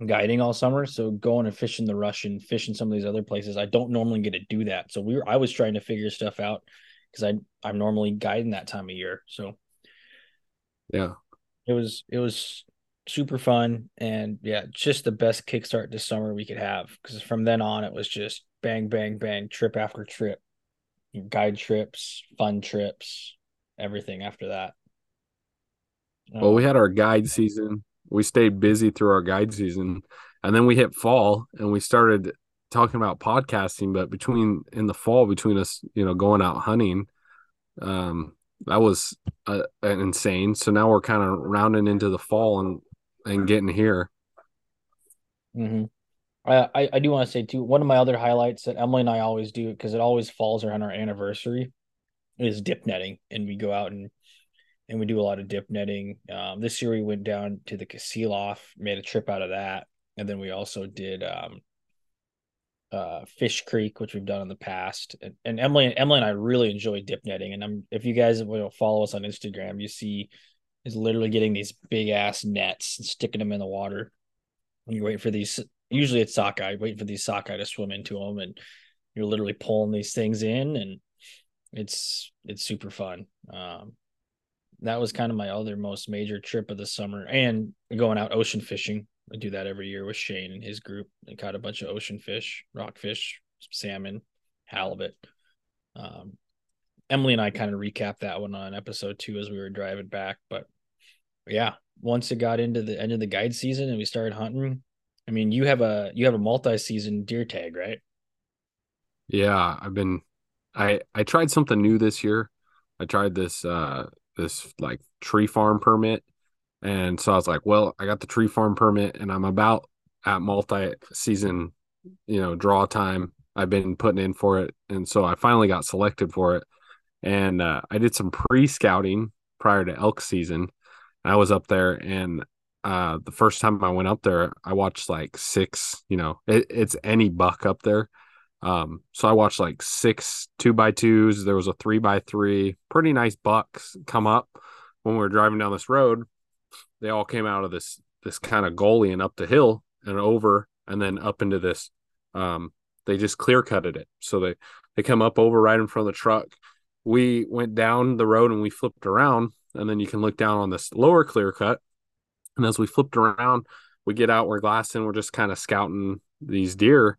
guiding all summer. So going and fishing the Russian and fishing some of these other places, I don't normally get to do that. So we were I was trying to figure stuff out because I I'm normally guiding that time of year. So yeah, it was it was super fun and yeah, just the best kickstart this summer we could have because from then on it was just bang bang bang trip after trip guide trips, fun trips, everything after that. Well, we had our guide season. We stayed busy through our guide season, and then we hit fall and we started talking about podcasting. But between in the fall, between us, you know, going out hunting, um, that was uh, insane. So now we're kind of rounding into the fall and and getting here. Mm-hmm. I, I do want to say too, one of my other highlights that Emily and I always do because it always falls around our anniversary is dip netting, and we go out and and we do a lot of dip netting. Um, this year we went down to the Kasilof, made a trip out of that, and then we also did um, uh, Fish Creek, which we've done in the past. And, and Emily, and Emily and I really enjoy dip netting. And I'm if you guys follow us on Instagram, you see is literally getting these big ass nets and sticking them in the water. And you wait for these usually it's sockeye, waiting for these sockeye to swim into them, and you're literally pulling these things in, and it's it's super fun. Um, that was kind of my other most major trip of the summer, and going out ocean fishing. I do that every year with Shane and his group. I caught a bunch of ocean fish, rockfish, salmon, halibut. Um, Emily and I kind of recapped that one on episode two as we were driving back. But yeah, once it got into the end of the guide season and we started hunting, I mean, you have a you have a multi-season deer tag, right? Yeah, I've been I I tried something new this year. I tried this uh this like tree farm permit. And so I was like, well, I got the tree farm permit and I'm about at multi-season, you know, draw time. I've been putting in for it. And so I finally got selected for it. And uh, I did some pre-scouting prior to elk season. I was up there and uh the first time I went up there, I watched like six, you know, it, it's any buck up there. Um, so I watched like six two by twos. There was a three by three, pretty nice bucks come up when we were driving down this road. They all came out of this this kind of gully and up the hill and over and then up into this. Um, they just clear cutted it. So they they come up over right in front of the truck. We went down the road and we flipped around, and then you can look down on this lower clear cut and as we flipped around, we get out, we're glassing, we're just kind of scouting these deer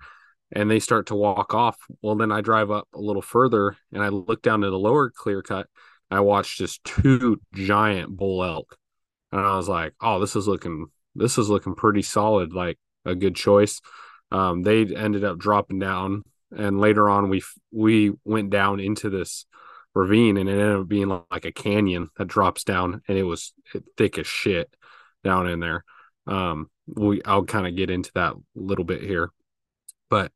and they start to walk off. Well, then I drive up a little further and I look down to the lower clear cut. I watched just two giant bull elk. And I was like, oh, this is looking this is looking pretty solid, like a good choice. Um, they ended up dropping down and later on we we went down into this ravine and it ended up being like a canyon that drops down and it was thick as shit down in there. Um, we I'll kind of get into that a little bit here, but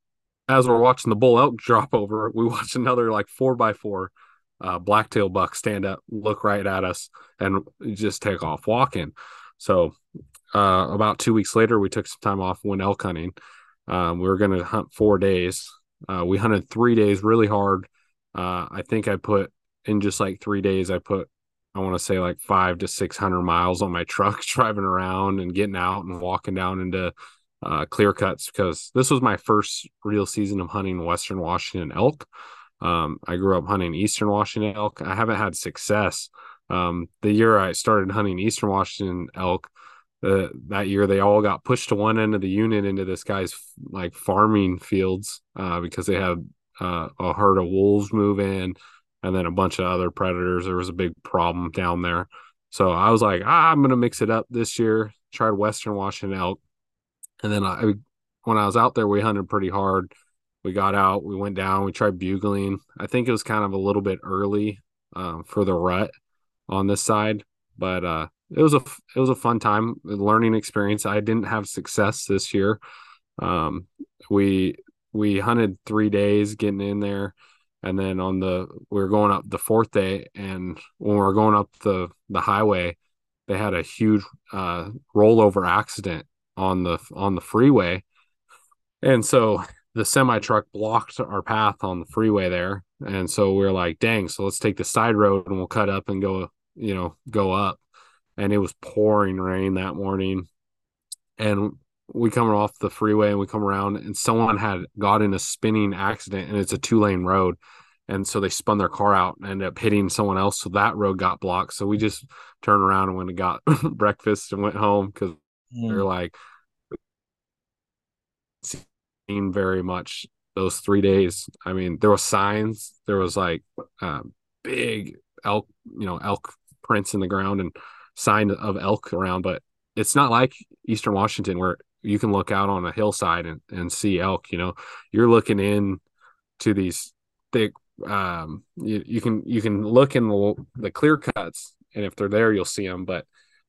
as we're watching the bull elk drop over, we watch another like four by four uh, blacktail buck stand up, look right at us, and just take off walking. So uh, about two weeks later, we took some time off, went elk hunting. Um, we were going to hunt four days. Uh, we hunted three days really hard. Uh, I think I put in just like three days, I put I want to say like five to six hundred miles on my truck driving around and getting out and walking down into uh, clear cuts because this was my first real season of hunting Western Washington elk. Um, I grew up hunting Eastern Washington elk. I haven't had success. Um, the year I started hunting Eastern Washington elk, uh, that year they all got pushed to one end of the unit into this guy's like farming fields uh, because they had uh, a herd of wolves move in and then a bunch of other predators. There was a big problem down there. So I was like, ah, I'm going to mix it up this year. Tried Western Washington elk. And then I, when I was out there, we hunted pretty hard. We got out, we went down, we tried bugling. I think it was kind of a little bit early um, for the rut on this side, but uh, it was a it was a fun time, a learning experience. I didn't have success this year. Um, we we hunted three days getting in there, and then on the we were going up the fourth day, and when we were going up the the highway, they had a huge uh, rollover accident on the on the freeway, and so the semi truck blocked our path on the freeway there, and so we are like, dang, so let's take the side road and we'll cut up and go, you know, go up. And it was pouring rain that morning, and we come off the freeway and we come around and someone had got in a spinning accident and it's a two lane road. And so they spun their car out and ended up hitting someone else. So that road got blocked. So we just turned around and went and got breakfast and went home because mm. were like seen very much those three days i mean there was signs there was like uh, big elk you know elk prints in the ground and sign of elk around but it's not like eastern washington where you can look out on a hillside and, and see elk you know you're looking in to these thick um you, you can you can look in the, the clear cuts and if they're there you'll see them but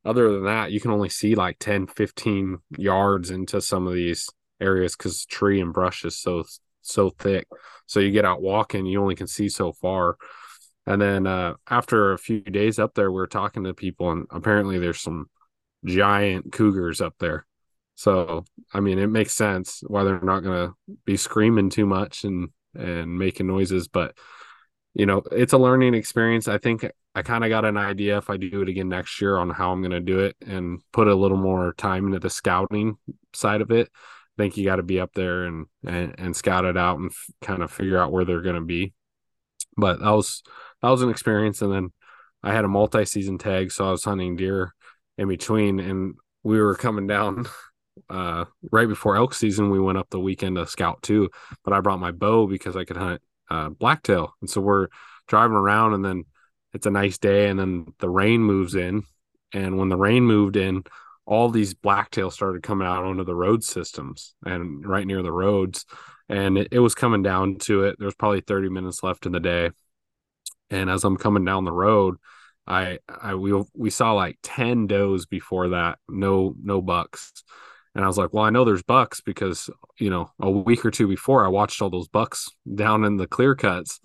other than that you can only see like 10 15 yards into some of these areas because tree and brush is so so thick. So you get out walking you only can see so far. And then uh after a few days up there we are talking to people and apparently there's some giant cougars up there. So i mean it makes sense why they're not going to be screaming too much and and making noises but you know it's a learning experience. I think i kind of got an idea if i do it again next year on how i'm going to do it and put a little more time into the scouting side of it. I think you got to be up there and, and and scout it out and f- kind of figure out where they're going to be. But that was that was an experience and then i had a multi-season tag so i was hunting deer in between and we were coming down uh, right before elk season, we went up the weekend to scout too. But I brought my bow because I could hunt uh, blacktail, and so we're driving around, and then it's a nice day, and then the rain moves in, and when the rain moved in, all these blacktail started coming out onto the road systems and right near the roads, and it, it was coming down to it. There was probably thirty minutes left in the day, and as I'm coming down the road. I I we we saw like 10 does before that. No no bucks and I was like, well, I know there's bucks because, you know, a week or two before I watched all those bucks down in the clear cuts.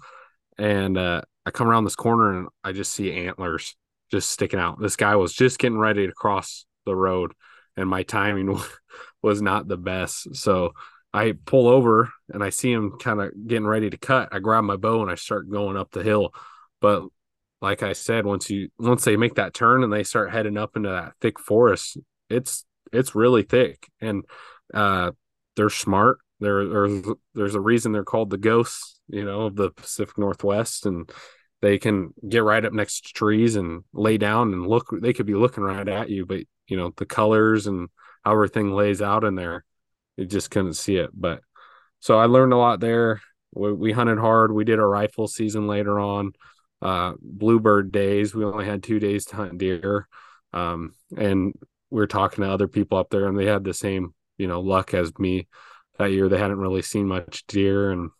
And uh, I come around this corner and I just see antlers just sticking out. This guy was just getting ready to cross the road and my timing was not the best. So I pull over and I see him kind of getting ready to cut. I grab my bow and I start going up the hill. But like I said, once you once they make that turn and they start heading up into that thick forest, it's it's really thick. And uh they're smart. There there's there's a reason they're called the ghosts you know of the pacific northwest. And they can get right up next to trees and lay down and look they could be looking right at you but you know the colors and how everything lays out in there you just couldn't see it. But so i learned a lot there. We, we hunted hard. We did a rifle season later on. Uh bluebird days. We only had two days to hunt deer. Um and we were talking to other people up there and they had the same you know luck as me that year. They hadn't really seen much deer. And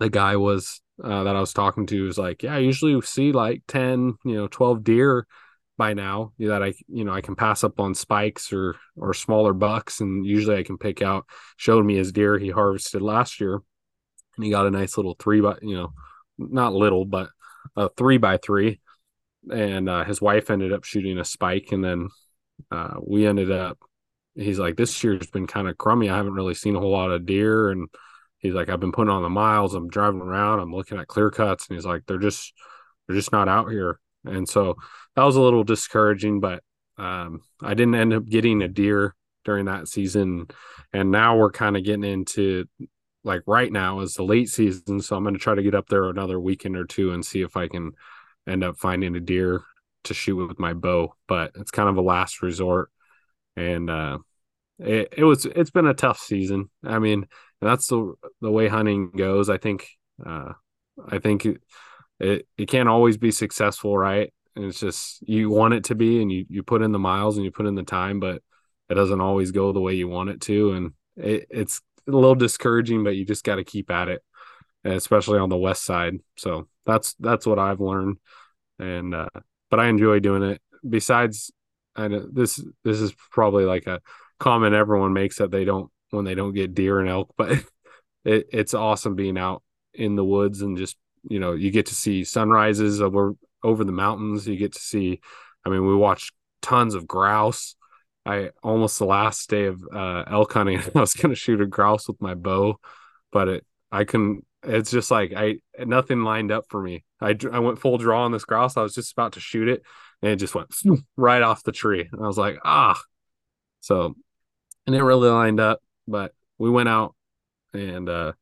the guy was uh, that i was talking to was like yeah i usually see like 10 you know 12 deer by now that i you know i can pass up on spikes or or smaller bucks. And usually i can pick out showed me his deer he harvested last year. And he got a nice little three by you know not little but a three by three. And uh, his wife ended up shooting a spike and then uh, we ended up he's like this year's been kind of crummy i haven't really seen a whole lot of deer and he's like i've been putting on the miles i'm driving around i'm looking at clear cuts and he's like they're just they're just not out here. And so that was a little discouraging, but um, I didn't end up getting a deer during that season. And now we're kind of getting into like right now is the late season. So I'm going to try to get up there another weekend or two and see if I can end up finding a deer to shoot with my bow. But it's kind of a last resort. And uh, it, it was, it's been a tough season. I mean, that's the, the way hunting goes. I think, uh, I think it, it, it can't always be successful, right? And it's just you want it to be, and you you put in the miles and you put in the time, but it doesn't always go the way you want it to, and it, it's a little discouraging. But you just got to keep at it, especially on the west side. So that's that's what I've learned, and uh, but I enjoy doing it. Besides, and this this is probably like a comment everyone makes that they don't when they don't get deer and elk, but it, it's awesome being out in the woods and just you know you get to see sunrises over over the mountains. You get to see i mean we watched tons of grouse. I almost the last day of uh, elk hunting i was going to shoot a grouse with my bow but it i couldn't it's just like i nothing lined up for me i i went full draw on this grouse i was just about to shoot it and it just went right off the tree and i was like ah so and it really lined up but we went out and uh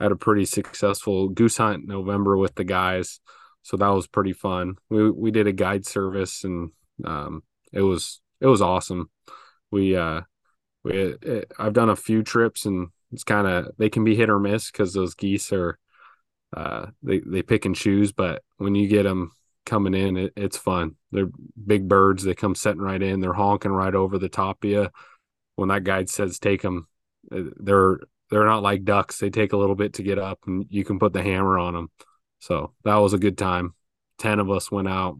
had a pretty successful goose hunt in November with the guys. So that was pretty fun. We we did a guide service and um, it was it was awesome. We uh we it, I've done a few trips and it's kind of they can be hit or miss because those geese are uh they they pick and choose, but when you get them coming in, it, it's fun. They're big birds. They come setting right in. They're honking right over the top of you. When that guide says take them, they're they're not like ducks. They take a little bit to get up, and you can put the hammer on them. So that was a good time. Ten of us went out.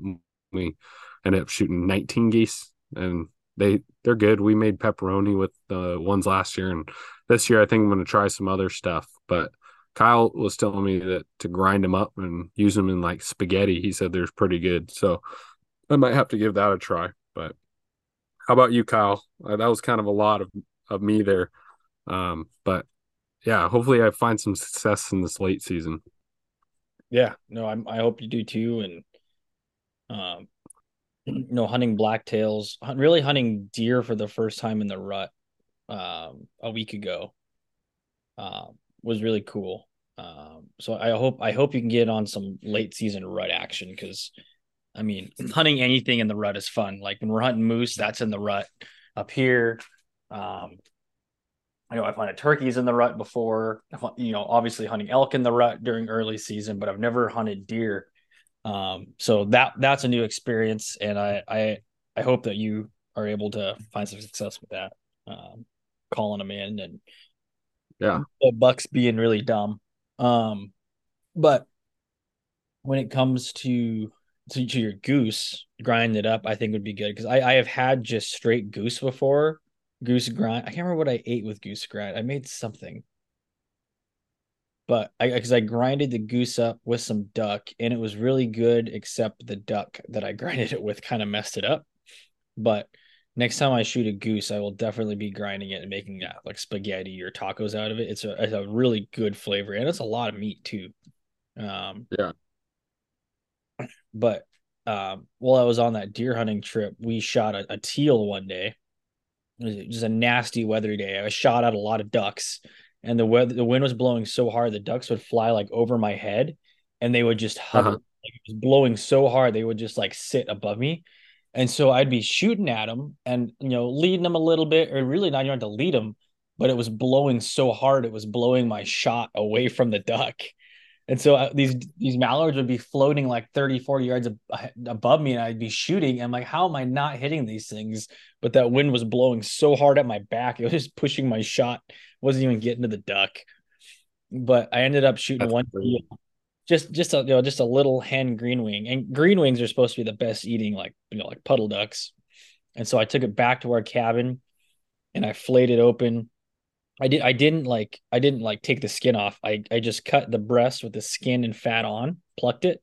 we ended up shooting 19 geese, and they they're good. We made pepperoni with the ones last year, and this year I think I'm going to try some other stuff. But Kyle was telling me that to grind them up and use them in like spaghetti. He said they're pretty good, so I might have to give that a try. But how about you, Kyle? Uh, that was kind of a lot of of me there, um, but yeah, hopefully I find some success in this late season. Yeah, no, I'm, I hope you do too. And, um, you know, hunting blacktails, really hunting deer for the first time in the rut, um, a week ago, uh, was really cool. Um, so I hope I hope you can get on some late season rut action because, I mean, hunting anything in the rut is fun. Like when we're hunting moose, that's in the rut. Up here, um, I know I've hunted turkeys in the rut before. You know, obviously hunting elk in the rut during early season, but I've never hunted deer. Um, so that that's a new experience, and I I I hope that you are able to find some success with that. Um, calling them in and yeah, the bucks being really dumb. Um, but when it comes to to, to your goose, grind it up, I think would be good because I I have had just straight goose before goose grind. I can't remember what I ate with goose grind. I made something, but I because I grinded the goose up with some duck, and it was really good. Except the duck that I grinded it with kind of messed it up. But next time I shoot a goose, I will definitely be grinding it and making that like spaghetti or tacos out of it. It's a it's a really good flavor, and it's a lot of meat too. Um, yeah. But um, while I was on that deer hunting trip, we shot a, a teal one day it was just a nasty weather day. I shot at a lot of ducks, and the weather the wind was blowing so hard the ducks would fly like over my head, and they would just hover. Uh-huh. Like, it was blowing so hard they would just like sit above me, and so I'd be shooting at them and you know leading them a little bit, or really not even to lead them, but it was blowing so hard it was blowing my shot away from the duck. And so uh, these these mallards would be floating like 30, 40 yards ab- above me, and I'd be shooting. I'm like, how am I not hitting these things? But that wind was blowing so hard at my back, it was just pushing my shot. wasn't even getting to the duck. But I ended up shooting That's one, just just a you know just a little hen green wing, and green wings are supposed to be the best eating, like you know like puddle ducks. And so I took it back to our cabin, and I flayed it open I did I didn't like I didn't like take the skin off. I I just cut the breast with the skin and fat on, plucked it,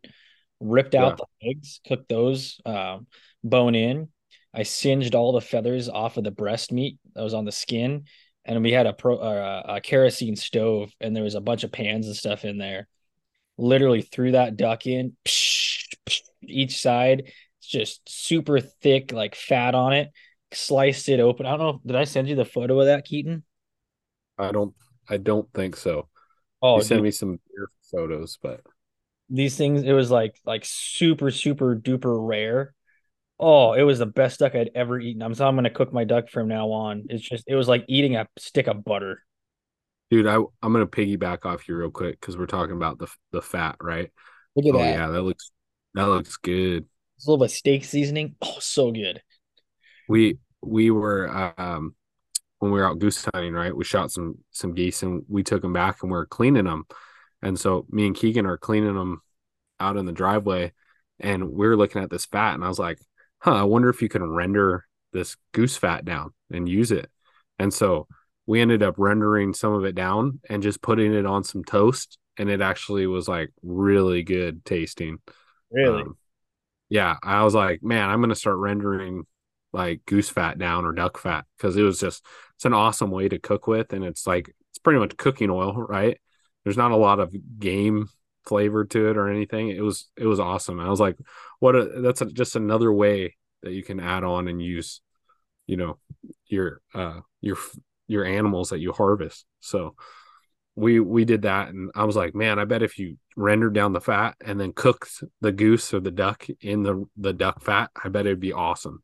ripped out yeah. the legs, cooked those, um, bone in. I singed all the feathers off of the breast meat that was on the skin, and we had a pro uh, a kerosene stove, and there was a bunch of pans and stuff in there. Literally threw that duck in psh, psh, each side. It's just super thick, like fat on it. Sliced it open. I don't know. Did I send you the photo of that, Keaton? I don't I don't think so. Oh, you sent dude, me some beer photos, but these things. It was like like super super duper rare. Oh, it was the best duck I'd ever eaten. I'm so I'm gonna cook my duck from now on. It's just it was like eating a stick of butter. Dude, I I'm gonna piggyback off you real quick because we're talking about the the fat, right? Look at oh that. yeah, that looks that looks good. It's a little bit of steak seasoning. Oh, so good. We we were um when we were out goose hunting, right? We shot some some geese and we took them back and we are cleaning them. And so me and Keegan are cleaning them out in the driveway and we are looking at this fat and I was like, "Huh, I wonder if you can render this goose fat down and use it." And so we ended up rendering some of it down and just putting it on some toast and it actually was like really good tasting. Really? Um, yeah, I was like, man, I'm gonna start rendering like goose fat down or duck fat because it was just it's an awesome way to cook with, and it's like it's pretty much cooking oil, right? There's not a lot of game flavor to it or anything. It was it was awesome. I was like, what? A, that's a, just another way that you can add on and use, you know, your uh your your animals that you harvest. So we we did that and I was like, man, I bet if you rendered down the fat and then cooked the goose or the duck in the the duck fat, I bet it'd be awesome.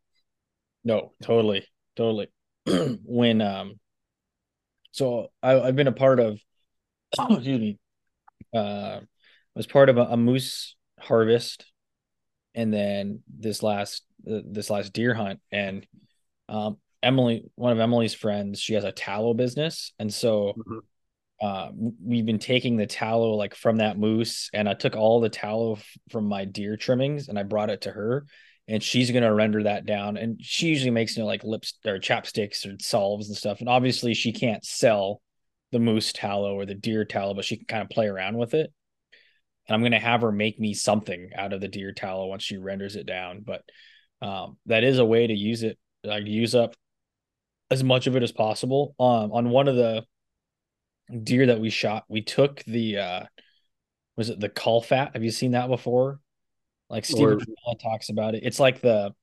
No, totally, totally. when um, so I, I've been a part of, excuse me, uh, was part of a, a moose harvest, and then this last uh, this last deer hunt, and um, Emily, one of Emily's friends, she has a tallow business, and so Mhm. uh, we've been taking the tallow like from that moose, and I took all the tallow f- from my deer trimmings, and I brought it to her, and she's gonna render that down. And she usually makes you know like lips or chapsticks or salves and stuff. And obviously she can't sell the moose tallow or the deer tallow, but she can kind of play around with it. And I'm gonna have her make me something out of the deer tallow once she renders it down. But um, that is a way to use it, like use up as much of it as possible. Um, on one of the deer that we shot, we took the uh was it the caul fat? Have you seen that before? Like Stephen Or- talks about it. It's like the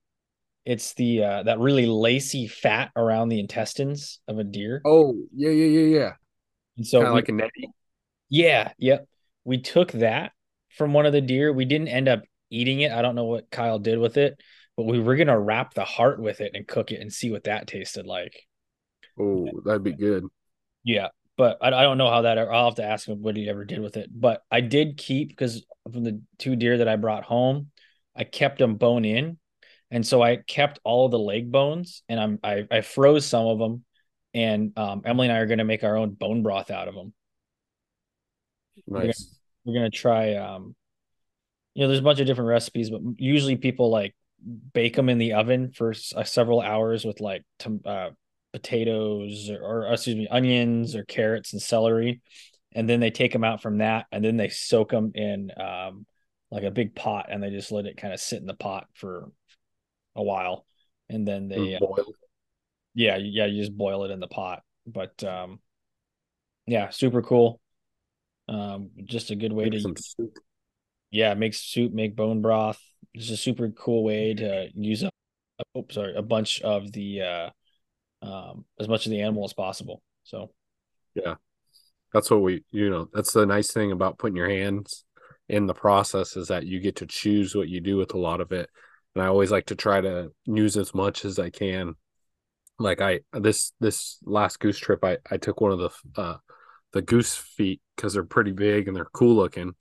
it's the uh that really lacy fat around the intestines of a deer. Oh yeah yeah yeah yeah, And so we- like a netty. yeah, yep. We took that from one of the deer. We didn't end up eating it. I don't know what Kyle did with it, but we were gonna wrap the heart with it and cook it and see what that tasted like. Oh, that'd be good. Yeah, but I, I don't know how that. I'll have to ask him what he ever did with it. But I did keep because from the two deer that I brought home, I kept them bone in, and so I kept all the leg bones, and I'm I, I froze some of them, and um, Emily and I are going to make our own bone broth out of them. Nice. We're going to try. Um, you know, there's a bunch of different recipes, but usually people like bake them in the oven for uh, several hours with like tom- uh, potatoes or, or excuse me, onions or carrots and celery, and then they take them out from that, and then they soak them in um, like a big pot, and they just let it kind of sit in the pot for a while, and then they uh, Boil. yeah yeah you just boil it in the pot, but um, yeah, super cool. Um, just a good way to Some soup. yeah, make soup, make bone broth. It's a super cool way to use a, oh, sorry, a bunch of the uh um as much of the animal as possible. So yeah, That's what we, you know, that's the nice thing about putting your hands in the process is that you get to choose what you do with a lot of it. And I always like to try to use as much as I can. Like I this this last goose trip, I I took one of the uh the goose feet because they're pretty big and they're cool looking,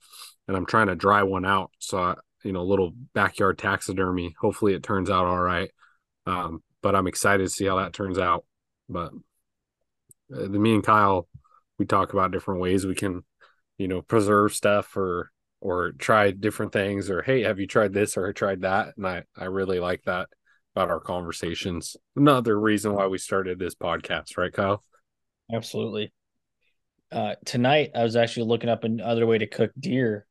and I'm trying to dry one out. So I, you know, little backyard taxidermy. Hopefully, it turns out all right. Um, but I'm excited to see how that turns out. But uh, me and Kyle we talk about different ways we can you know preserve stuff or or try different things or hey have you tried this or tried that and i i really like that about our conversations another reason why we started this podcast right kyle absolutely. Uh tonight I was actually looking up another way to cook deer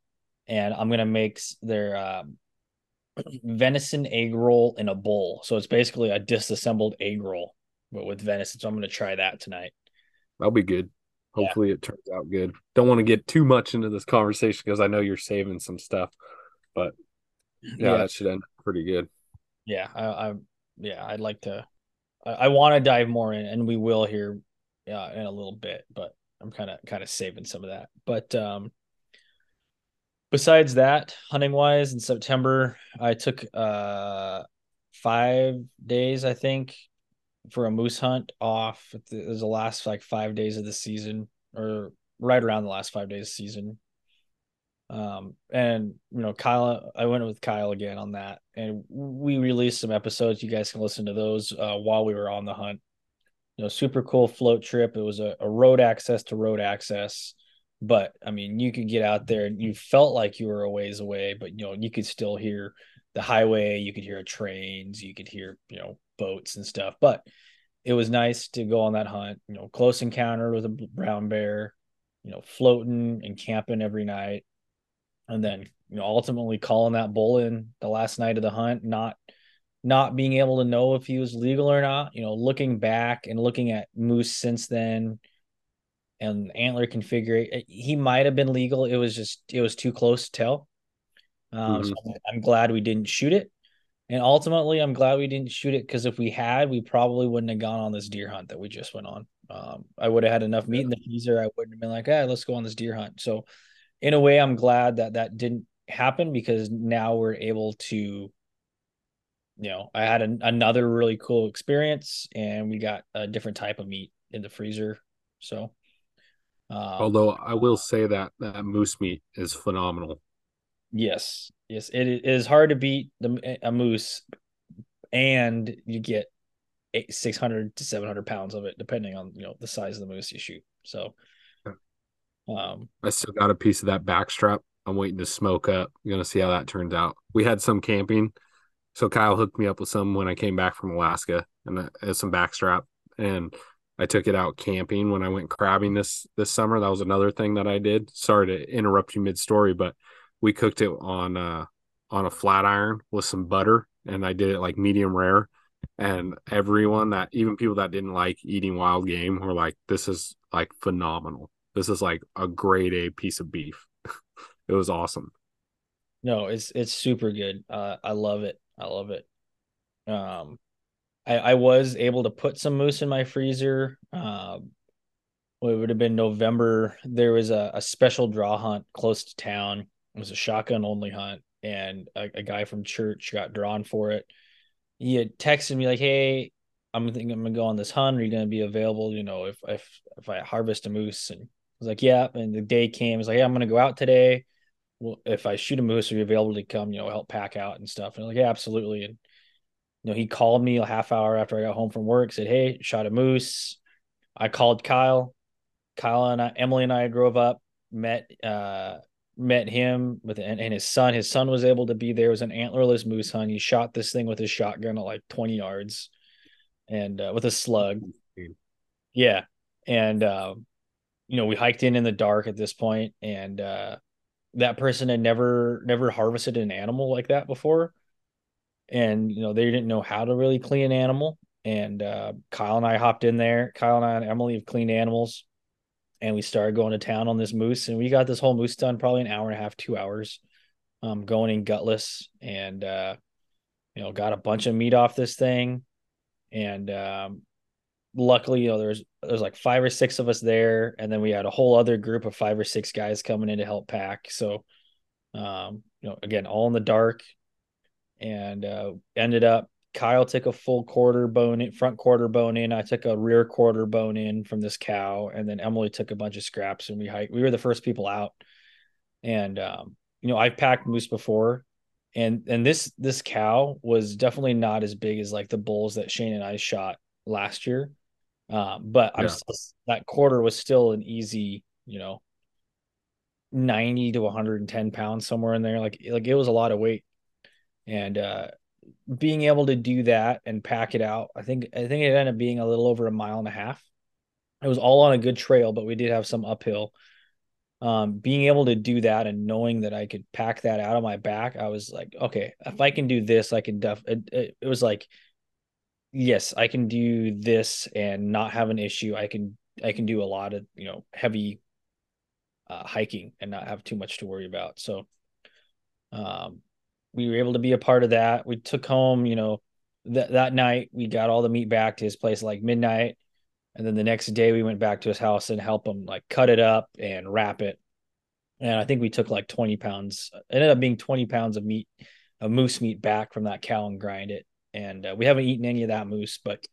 and I'm gonna make their um venison egg roll in a bowl. So it's basically a disassembled egg roll, but with venison. So I'm gonna try that tonight. that'll be good hopefully it turns out good. Don't want to get too much into this conversation because I know you're saving some stuff, but yeah, Yeah. that should end pretty good. yeah I, I yeah i'd like to i, I want to dive more in and we will here uh, in a little bit but i'm kind of kind of saving some of that but um besides that hunting wise in september i took uh five days i think for a moose hunt off. It was the last like five days of the season or right around the last five days season. Um and you know kyle i went with kyle again on that and we released some episodes. You guys can listen to those uh while we were on the hunt. You know super cool float trip. It was a, a road access to road access but i mean you could get out there and you felt like you were a ways away but you know you could still hear the highway you could hear trains you could hear you know boats and stuff but it was nice to go on that hunt you know close encounter with a brown bear you know floating and camping every night and then you know ultimately calling that bull in the last night of the hunt not not being able to know if he was legal or not you know looking back and looking at moose since then and antler configuration he might have been legal. It was just it was too close to tell. Um, so i'm glad we didn't shoot it. And ultimately i'm glad we didn't shoot it because if we had we probably wouldn't have gone on this deer hunt that we just went on. Um, i would have had enough meat in the freezer. I wouldn't have been like hey let's go on this deer hunt. So in a way i'm glad that that didn't happen because now we're able to you know i had an, another really cool experience and we got a different type of meat in the freezer. So um, Although I will say that that moose meat is phenomenal. yes yes it it is hard to beat the a moose and you get eight, 600 to 700 pounds of it depending on you know the size of the moose you shoot so um I still got a piece of that backstrap. I'm waiting to smoke up. I'm gonna see how that turns out. We had some camping, so Kyle hooked me up with some when I came back from Alaska, and uh, uh, some backstrap, and I took it out camping when I went crabbing this this summer. That was another thing that I did. Sorry to interrupt you mid story, but we cooked it on uh on a flat iron with some butter, and I did it like medium rare. And everyone that even people that didn't like eating wild game were like, "This is like phenomenal." this is like a grade A piece of beef. it was awesome. No, it's it's super good. Uh, I love it. I love it. Um, I I was able to put some moose in my freezer. Um, well, it would have been November. There was a, a special draw hunt close to town. It was a shotgun only hunt, and a, a guy from church got drawn for it. He had texted me like, "Hey, I'm thinking I'm gonna go on this hunt. Are you gonna be available? You know, if if if I harvest a moose?" And I was like, "Yeah." And the day came. Was like, "Yeah, I'm gonna go out today." well, if I shoot a moose, are you available to come, you know, help pack out and stuff? And I'm like, yeah, absolutely. And know, he called me a half hour after I got home from work, said, Hey, shot a moose. I called Kyle. Kyle and I, Emily and I drove up, met uh met him with and, and his son. His son was able to be there. It was an antlerless moose hunt. He shot this thing with his shotgun at like 20 yards and uh, with a slug. Yeah. And uh, you know, we hiked in in the dark at this point and uh that person had never never harvested an animal like that before and you know they didn't know how to really clean an animal. And uh, kyle and i hopped in there. Kyle and i and emily have cleaned animals. And we started going to town on this moose and we got this whole moose done probably an hour and a half two hours um, going in gutless. And uh, you know got a bunch of meat off this thing. And um, luckily you know there's there's like five or six of us there. And then we had a whole other group of five or six guys coming in to help pack. So um you know again all in the dark and uh ended up kyle took a full quarter bone in front quarter bone in i took a rear quarter bone in from this cow and then emily took a bunch of scraps and we hiked we were the first people out and um you know i've packed moose before and and this this cow was definitely not as big as like the bulls that shane and i shot last year um, but I'm still, that quarter was still an easy, you know, 90 to 110 pounds somewhere in there. Like, like it was a lot of weight. And uh being able to do that and pack it out, I think I think it ended up being a little over a mile and a half. It was all on a good trail, but we did have some uphill. Um, being able to do that and knowing that I could pack that out of my back, I was like, okay, if I can do this, I can def it, it, it was like yes, I can do this and not have an issue. I can I can do a lot of you know heavy uh, hiking and not have too much to worry about. So, um, we were able to be a part of that. We took home, you know, that that night we got all the meat back to his place like midnight, and then the next day we went back to his house and help him like cut it up and wrap it. And I think we took like twenty pounds. It ended up being twenty pounds of meat, of moose meat back from that cow and grind it. And uh, we haven't eaten any of that moose, but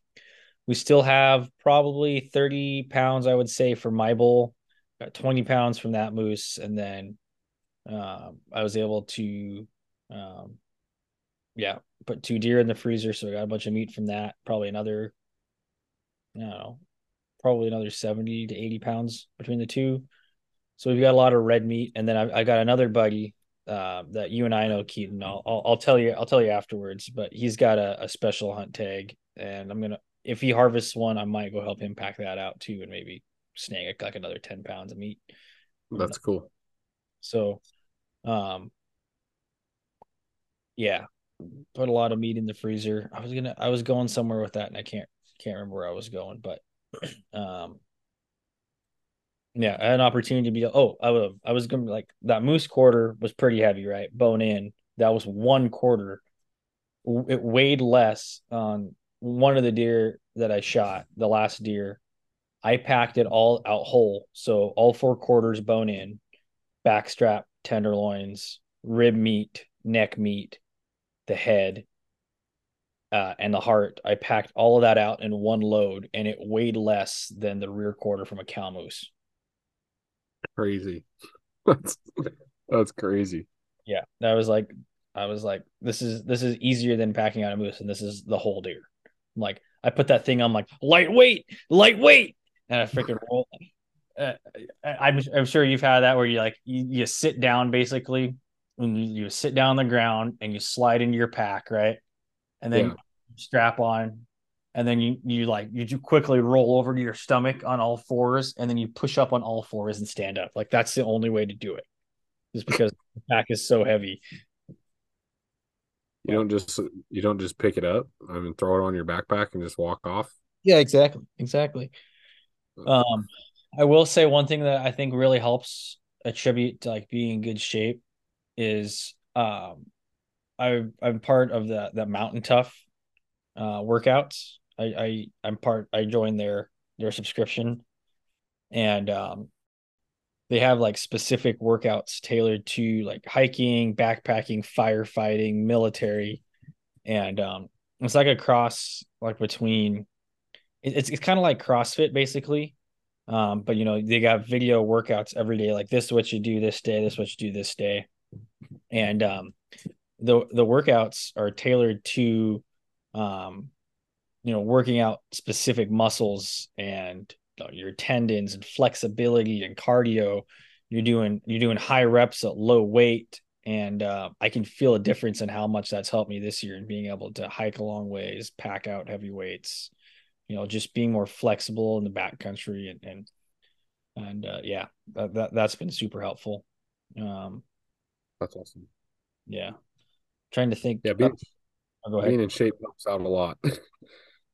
we still have probably 30 pounds, I would say, for my bowl, got 20 pounds from that moose. And then um, I was able to, um, yeah, put two deer in the freezer. So I got a bunch of meat from that, probably another, I don't know, probably another 70 to 80 pounds between the two. So we've got a lot of red meat. And then I, I got another buddy uh, that you and I know, Keaton. I'll, I'll, I'll tell you, I'll tell you afterwards. But he's got a, a special hunt tag, and I'm gonna if he harvests one, I might go help him pack that out too, and maybe snag like another ten pounds of meat. That's cool. So, um, yeah, put a lot of meat in the freezer. I was gonna, I was going somewhere with that, and I can't can't remember where I was going, but um, yeah, I had an opportunity to be. Oh, I was I was gonna like that moose quarter was pretty heavy, right? Bone in. That was one quarter. It weighed less on one of the deer that I shot, the last deer. I packed it all out whole, so all four quarters bone in, backstrap, tenderloins, rib meat, neck meat, the head, uh, and the heart. I packed all of that out in one load, and it weighed less than the rear quarter from a cow moose. Crazy. That's that's crazy. Yeah, that was like, I was like, this is this is easier than packing out a moose, and this is the whole deer. I'm like, I put that thing on, like lightweight, lightweight, and I freaking roll. Uh, I'm I'm sure you've had that where you like you, you sit down basically, and you, you sit down on the ground and you slide into your pack, right, and then Yeah. strap on, and then you you like you do quickly roll over to your stomach on all fours, and then you push up on all fours and stand up. Like that's the only way to do it, just because the pack is so heavy. You don't just you don't just pick it up. I mean, throw it on your backpack and just walk off. Yeah, exactly. Exactly. Um, I will say one thing that I think really helps attribute to like being in good shape is um I I'm part of the the mountain tough uh workouts. I, I I'm part I joined their their subscription and um they have like specific workouts tailored to like hiking, backpacking, firefighting, military, and um it's like a cross like between it- it's it's kind of like CrossFit basically. Um, but you know, they got video workouts every day, like this is what you do this day, this is what you do this day. And um the the workouts are tailored to um you know working out specific muscles and uh, your tendons and flexibility and cardio. You're doing you're doing high reps at low weight. And uh, I can feel a difference in how much that's helped me this year in being able to hike a long ways, pack out heavy weights, you know, just being more flexible in the backcountry and and and uh, yeah, that, that that's been super helpful. Um, That's awesome. yeah, trying to think. Yeah, being, oh, go ahead. being in shape helps out a lot.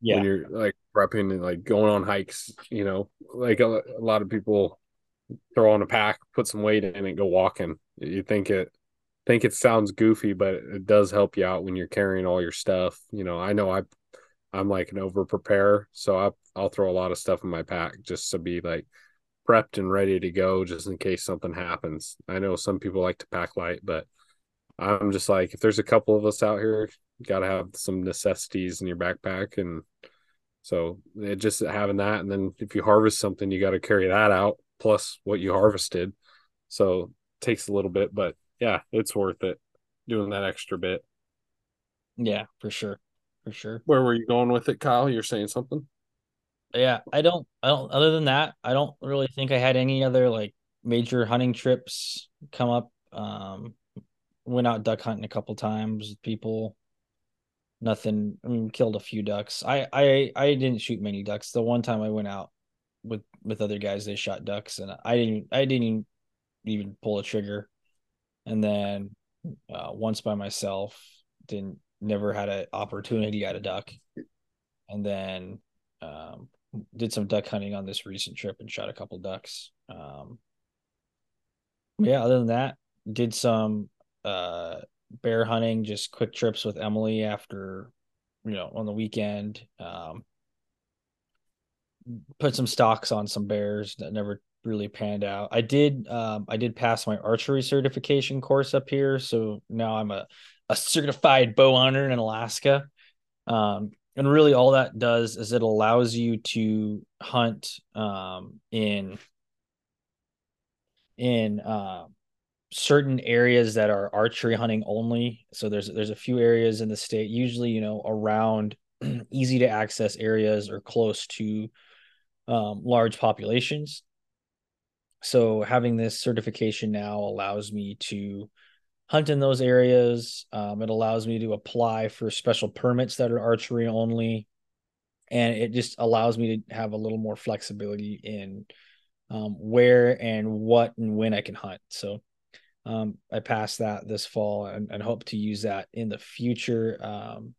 Yeah, when you're like prepping and like going on hikes, you know, like a, a lot of people throw on a pack, put some weight in it, go walking. You think it think it sounds goofy, but it does help you out when you're carrying all your stuff. You know, I know I I'm like an over preparer, so I I'll throw a lot of stuff in my pack just to be like prepped and ready to go just in case something happens. I know some people like to pack light, but I'm just like if there's a couple of us out here, you got to have some necessities in your backpack. And so it just having that and then if you harvest something you got to carry that out plus what you harvested. So it takes a little bit but yeah it's worth it doing that extra bit. Yeah, for sure, for sure. where were you going with it kyle? You're saying something Yeah, I don't, I don't. Other than that, I don't really think I had any other like major hunting trips come up. Um, went out duck hunting a couple times with people. Nothing. I mean, killed a few ducks. I, I, I didn't shoot many ducks. The one time I went out with with other guys, they shot ducks, and I didn't. I didn't even pull a trigger. And then uh, once by myself, didn't never had an opportunity at a duck. And then um, did some duck hunting on this recent trip and shot a couple ducks. Um, yeah, other than that, did some uh bear hunting, just quick trips with Emily after you know on the weekend. Um, put some stocks on some bears that never really panned out. I did um I did pass my archery certification course up here, so now I'm a a certified bow hunter in Alaska. Um and really all that does is it allows you to hunt um in in uh, certain areas that are archery hunting only. So there's there's a few areas in the state, usually you know around easy to access areas or close to um, large populations. So having this certification now allows me to hunt in those areas. Um, it allows me to apply for special permits that are archery only, and it just allows me to have a little more flexibility in um, where and what and when I can hunt. So um, I passed that this fall and, and, hope to use that in the future. Um,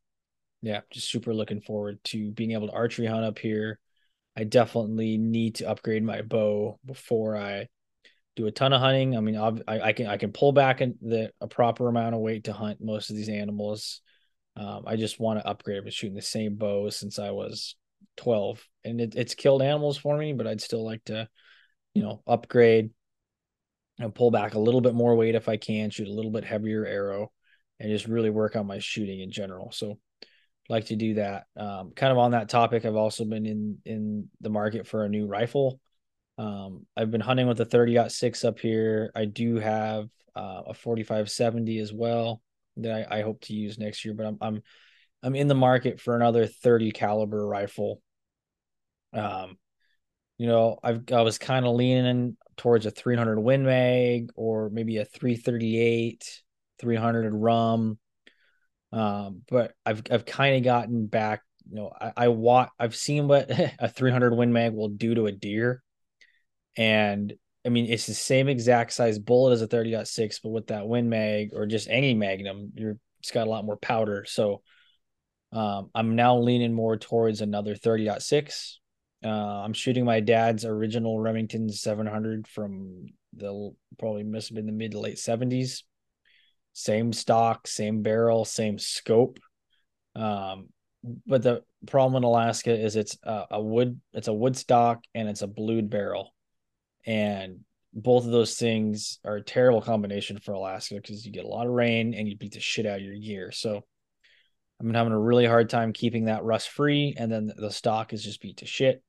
yeah, just super looking forward to being able to archery hunt up here. I definitely need to upgrade my bow before I do a ton of hunting. I mean, I, I can I can pull back the a proper amount of weight to hunt most of these animals. Um, I just want to upgrade. I've been shooting the same bow since I was 12, and it, it's killed animals for me. But I'd still like to, you know, upgrade and pull back a little bit more weight if I can, shoot a little bit heavier arrow, and just really work on my shooting in general. So like to do that. Um, kind of on that topic, I've also been in in the market for a new rifle. Um, I've been hunting with a 30 six up here. I do have uh, a 4570 as well that I, I, hope to use next year, but I'm I'm I'm in the market for another 30 caliber rifle. Um, you know, I've I was kind of leaning towards a 300 Win Mag or maybe a 338, 300 RUM. Um, but I've I've kind of gotten back. You know, I, I want I've seen what a 300 Win Mag will do to a deer, and I mean it's the same exact size bullet as a 30.6, but with that Win Mag or just any Magnum, you're it's got a lot more powder. So um, I'm now leaning more towards another 30.6. Uh, I'm shooting my dad's original Remington 700 from the probably must have been the mid to late 70s same stock, same barrel, same scope. Um, but the problem in Alaska is it's a, a wood, it's a wood stock and it's a blued barrel, and both of those things are a terrible combination for Alaska because you get a lot of rain and you beat the shit out of your gear. So I've been having a really hard time keeping that rust free, and then the stock is just beat to shit.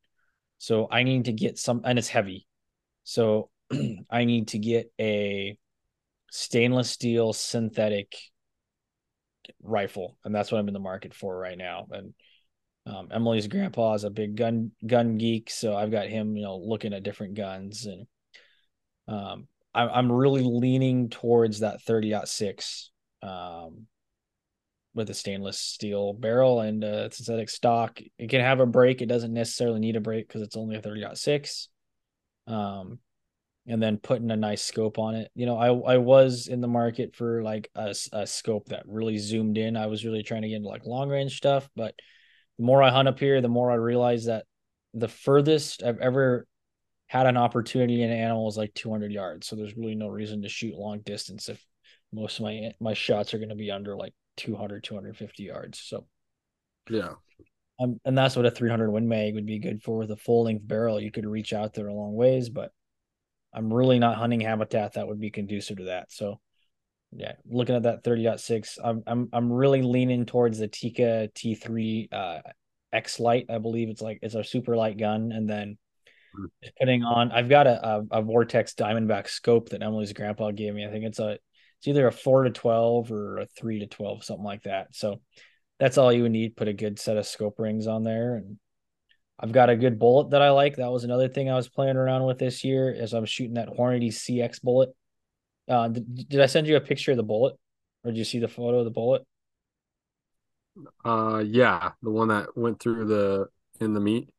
So I need to get some, and it's heavy. So I need to get a stainless steel synthetic rifle, and that's what I'm in the market for right now. And um, Emily's grandpa is a big gun gun geek, so I've got him, you know, looking at different guns, and um, I, I'm really leaning towards that 30 six, um, with a stainless steel barrel and a synthetic stock. It can have a break. It doesn't necessarily need a break because it's only a 30 six. Um, and then putting a nice scope on it. You know, I I was in the market for like a, a scope that really zoomed in. I was really trying to get into like long range stuff, but the more I hunt up here, the more I realize that the furthest I've ever had an opportunity in an animal is like 200 yards. So there's really no reason to shoot long distance if most of my my shots are going to be under like 200 250 yards. So yeah. Um, and that's what a 300 Win Mag would be good for with a full length barrel. You could reach out there a long ways, but I'm really not hunting habitat that would be conducive to that. So yeah, looking at that 30.6, I'm I'm I'm really leaning towards the Tikka T3 uh X Light. I believe it's like it's a super light gun, and then hmm. putting on I've got a, a, a Vortex Diamondback scope that Emily's grandpa gave me. I think it's a it's either a four to twelve or a three to twelve, something like that. So that's all you would need. Put a good set of scope rings on there and I've got a good bullet that I like. That was another thing I was playing around with this year as I'm shooting that Hornady CX bullet. Uh, did, did I send you a picture of the bullet, or did you see the photo of the bullet? Uh, yeah, the one that went through the in the meat.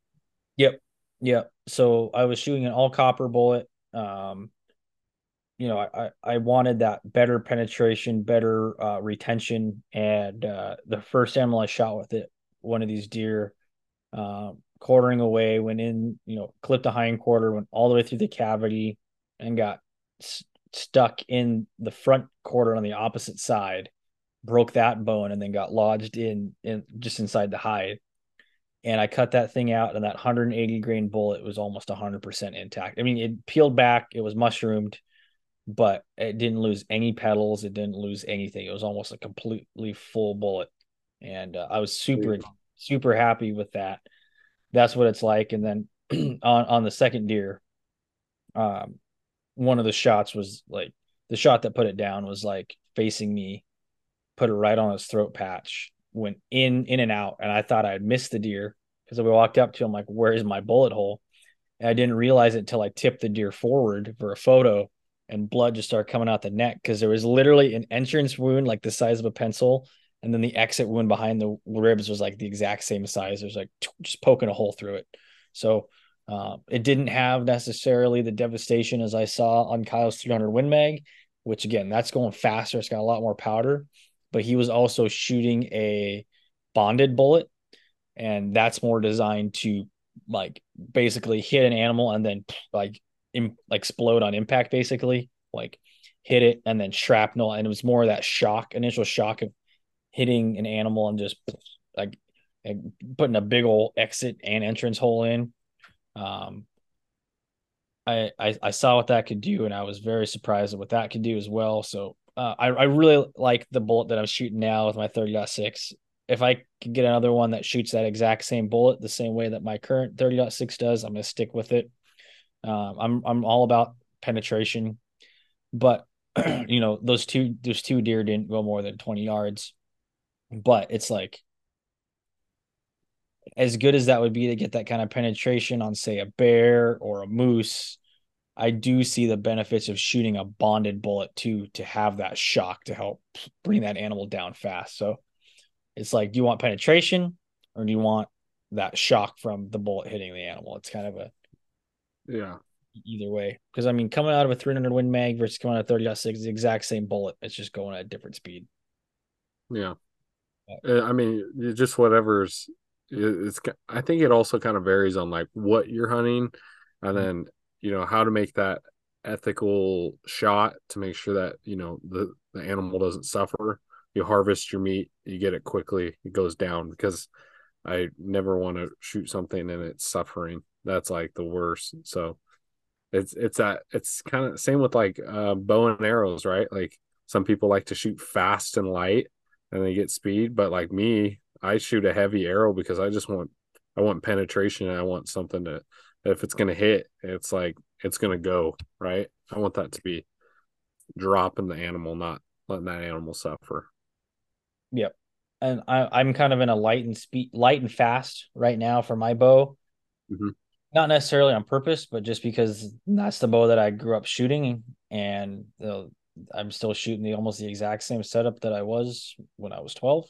Yep, yep. So I was shooting an all copper bullet. Um, you know, I I wanted that better penetration, better uh, retention, and uh, the first animal I shot with it, one of these deer, uh, quartering away, went in, you know, clipped the hind quarter, went all the way through the cavity, and got stuck in the front quarter on the opposite side. Broke that bone and then got lodged in in just inside the hide. And I cut that thing out, and that 180 grain bullet was almost 100% intact. I mean, it peeled back, it was mushroomed, but it didn't lose any petals. It didn't lose anything. It was almost a completely full bullet, and uh, I was super super happy with that. That's what it's like. And then on on the second deer, um, one of the shots was like the shot that put it down was like facing me, put it right on his throat patch, went in in and out, and I thought I'd missed the deer because we walked up to him like, "Where's my bullet hole?" And I didn't realize it until I tipped the deer forward for a photo, and blood just started coming out the neck because there was literally an entrance wound like the size of a pencil, and then the exit wound behind the ribs was like the exact same size. There's like just poking a hole through it. So uh, it didn't have necessarily the devastation as I saw on Kyle's 300 Win Mag, which again, that's going faster. It's got a lot more powder, but he was also shooting a bonded bullet, and that's more designed to like basically hit an animal and then like Im- explode on impact, basically like hit it and then shrapnel, and it was more of that shock, initial shock of hitting an animal and just like and putting a big old exit and entrance hole in. Um, I, I I saw what that could do, and I was very surprised at what that could do as well. So uh, I I really like the bullet that I'm shooting now with my 30.6. If I could get another one that shoots that exact same bullet the same way that my current 30.6 does, I'm gonna stick with it. Um, I'm I'm all about penetration, but you know those two those two deer didn't go more than 20 yards, but it's like as good as that would be to get that kind of penetration on, say, a bear or a moose, I do see the benefits of shooting a bonded bullet too to have that shock to help bring that animal down fast. So it's like, do you want penetration or do you want that shock from the bullet hitting the animal? It's kind of a Yeah. either way. Because I mean, coming out of a 300 Win Mag versus coming out of 30.6 is the exact same bullet. It's just going at a different speed. Yeah. Uh, I mean, just whatever's it's I think it also kind of varies on like what you're hunting and then, you know, how to make that ethical shot to make sure that, you know, the the animal doesn't suffer. You harvest your meat, you get it quickly, it goes down because I never want to shoot something and it's suffering. That's like the worst. So it's it's that it's kind of same with like uh bow and arrows, right? Like some people like to shoot fast and light and they get speed. But like me, I shoot a heavy arrow because I just want I want penetration and I want something to if it's gonna hit, it's like it's gonna go, right? I want that to be dropping the animal, not letting that animal suffer. Yep. And I, I'm kind of in a light and speed, light and fast right now for my bow. Mhm. Not necessarily on purpose, but just because that's the bow that I grew up shooting, and I'm still shooting the almost the exact same setup that I was when I was 12.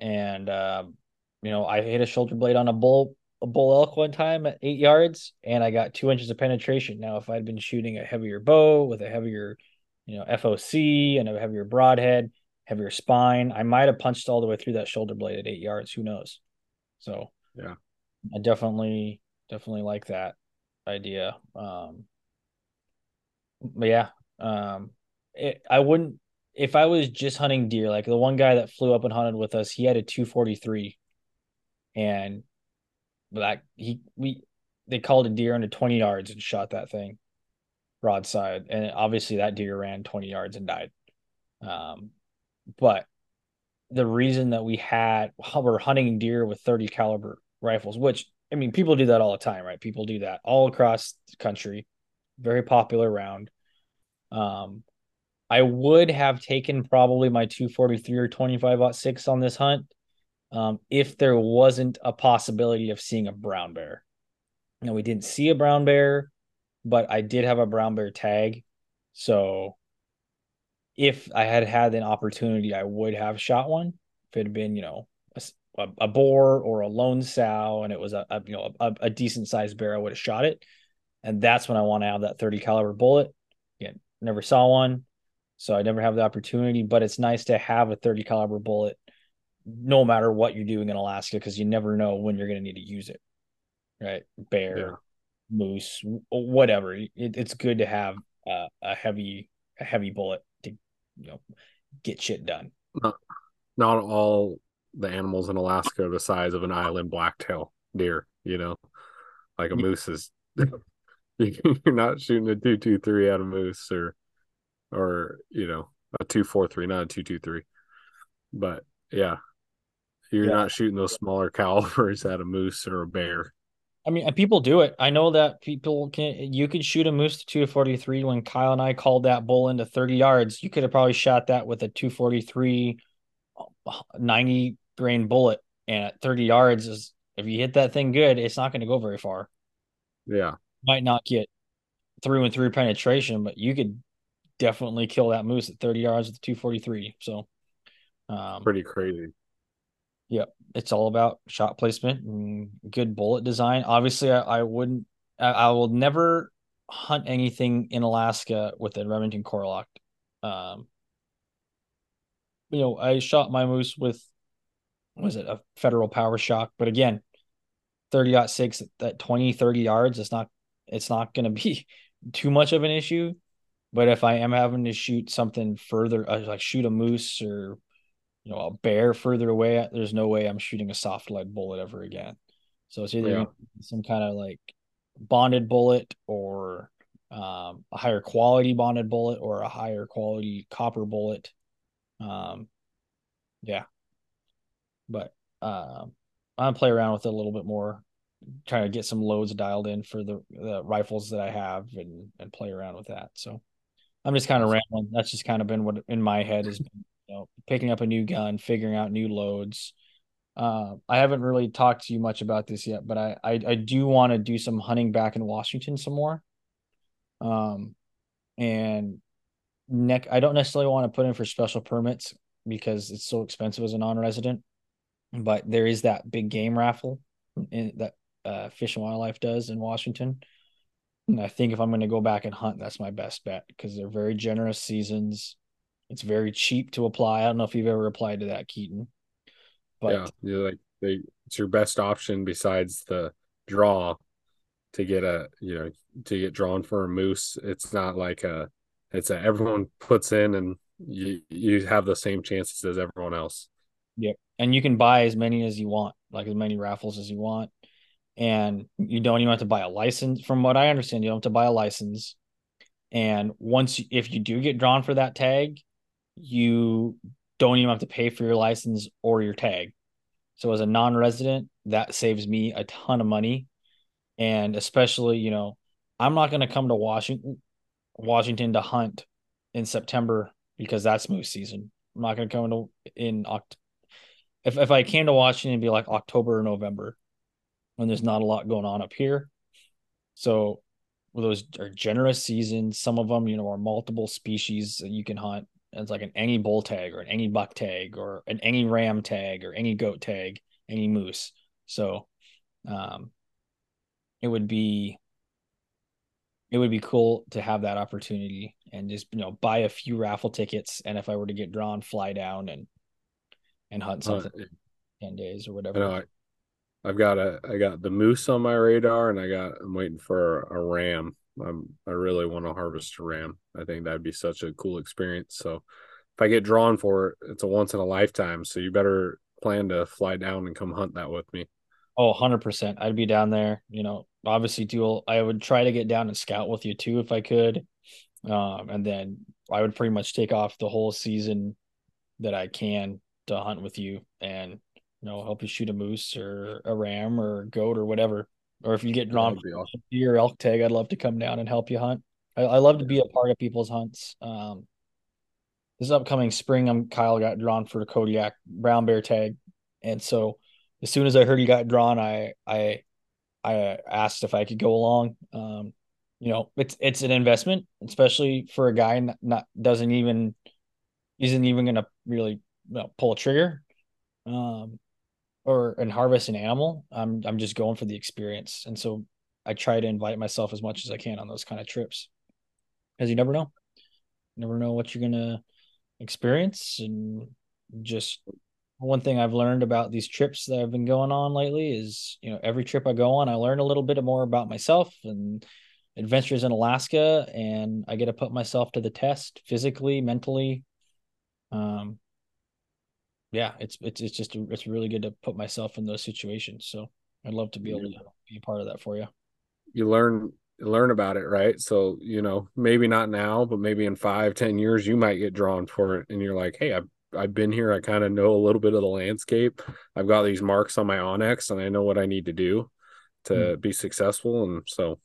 And um, you know, I hit a shoulder blade on a bull a bull elk one time at eight yards, and I got two inches of penetration. Now, if I'd been shooting a heavier bow with a heavier, you know, FOC and a heavier broadhead, heavier spine. I might have punched all the way through that shoulder blade at eight yards. Who knows? So Yeah. I definitely definitely like that idea. Um, but yeah, um, it, I wouldn't if I was just hunting deer. Like the one guy that flew up and hunted with us, he had a two forty three, and that he we they called a deer under twenty yards and shot that thing broadside, and obviously that deer ran twenty yards and died. Um, but the reason that we had we're hunting deer with 30 caliber rifles which i mean people do that all the time right people do that all across the country very popular round um i would have taken probably my 243 or 25 6 on this hunt um if there wasn't a possibility of seeing a brown bear now we didn't see a brown bear but i did have a brown bear tag so if I had had an opportunity, I would have shot one. If it had been, you know, a, a boar or a lone sow, and it was a, a you know a, a decent sized bear, I would have shot it. And that's when I want to have that 30 caliber bullet. Again, never saw one, so I never have the opportunity. But it's nice to have a 30 caliber bullet, no matter what you're doing in Alaska, because you never know when you're going to need to use it. right? Bear, Yeah. moose, whatever. It, it's good to have uh, a heavy a heavy bullet to you know get shit done. Not all the animals in Alaska are the size of an island blacktail deer. You know, like a moose is. You're not shooting a two two three at a moose or, or you know a two four three, not a two two three. But yeah, you're Yeah. not shooting those smaller calibers at a moose or a bear. I mean, people do it. I know that people can. You could shoot a moose to two forty three. When Kyle and I called that bull into thirty yards, you could have probably shot that with a 243 90 grain bullet. And at thirty yards, is if you hit that thing good, it's not going to go very far. Yeah, Might not get through and through penetration, but you could definitely kill that moose at thirty yards with a two forty three. So, um, pretty crazy. Yep. It's all about shot placement and good bullet design. Obviously, I, I wouldn't, I, I will never hunt anything in Alaska with a Remington Core-Lokt. Um, you know, I shot my moose with, was it a Federal Power-Shok? But again, 30 six at 20, 30 yards, it's not, it's not going to be too much of an issue. But if I am having to shoot something further, uh, like shoot a moose or you know, a bear further away, there's no way I'm shooting a soft lead bullet ever again. So it's either Yeah. some kind of like bonded bullet or um, a higher quality bonded bullet or a higher quality copper bullet. Um, yeah, but um, I'm gonna play around with it a little bit more, trying to get some loads dialed in for the, the rifles that I have and and play around with that. So I'm just kind of rambling. That's just kind of been what in my head has been, you know, picking up a new gun, figuring out new loads. Uh, I haven't really talked to you much about this yet, but I I, I do want to do some hunting back in Washington some more. Um, and neck I don't necessarily want to put in for special permits because it's so expensive as a non-resident. But there is that big game raffle in, that uh, Fish and Wildlife does in Washington. And I think if I'm going to go back and hunt, that's my best bet because they're very generous seasons. It's very cheap to apply. I don't know if you've ever applied to that, Keaton. But yeah, you're like they, it's your best option besides the draw to get a you know to get drawn for a moose. It's not like a it's a everyone puts in and you you have the same chances as everyone else. Yep. And you can buy as many as you want, like as many raffles as you want. And you don't even have to buy a license. From what I understand, you don't have to buy a license. And once, if you do get drawn for that tag, you don't even have to pay for your license or your tag. So as a non-resident, that saves me a ton of money. And especially, you know, I'm not going to come to Washington, Washington to hunt in September because that's moose season. I'm not going to come to in Oct. If if I came to Washington, it'd be like October or November, when there's not a lot going on up here. So those are generous seasons. Some of them, you know, are multiple species that you can hunt. It's like an any bull tag or an any buck tag or an any ram tag or any goat tag, any moose. So um it would be it would be cool to have that opportunity and just you know buy a few raffle tickets and if I were to get drawn, fly down and and hunt Uh, something ten days or whatever. know I've got a I got the moose on my radar and I got I'm waiting for a ram. I'm I really want to harvest a ram. I think that'd be such a cool experience. So if I get drawn for it, it's a once in a lifetime. So you better plan to fly down and come hunt that with me. Oh, 100%. I'd be down there, you know, obviously do I would try to get down and scout with you too if I could. Um, and then I would pretty much take off the whole season that I can to hunt with you and you know help you shoot a moose or a ram or a goat or whatever. Or if you get drawn That'd awesome. for deer elk tag, I'd love to come down and help you hunt. I, I love to be a part of people's hunts. Um, this upcoming spring, I'm Kyle got drawn for the Kodiak brown bear tag, and so as soon as I heard he got drawn, I I I asked if I could go along. Um, you know, it's it's an investment, especially for a guy not, not doesn't even isn't even gonna really you know, pull a trigger, um, or and harvest an animal. I'm I'm just going for the experience, and so I try to invite myself as much as I can on those kind of trips, because you never know, you never know what you're gonna experience, and just one thing I've learned about these trips that I've been going on lately is, you know, every trip I go on, I learn a little bit more about myself and adventures in Alaska, and I get to put myself to the test physically, mentally. Um, yeah, it's it's it's just it's really good to put myself in those situations. So I'd love to be able to be a part of that for you. You learn learn about it, right? So you know, maybe not now, but maybe in five, ten years, you might get drawn for it, and you're like, hey, I've I've been here. I kind of know a little bit of the landscape. I've got these marks on my onX, and I know what I need to do to Mm. be successful. And so,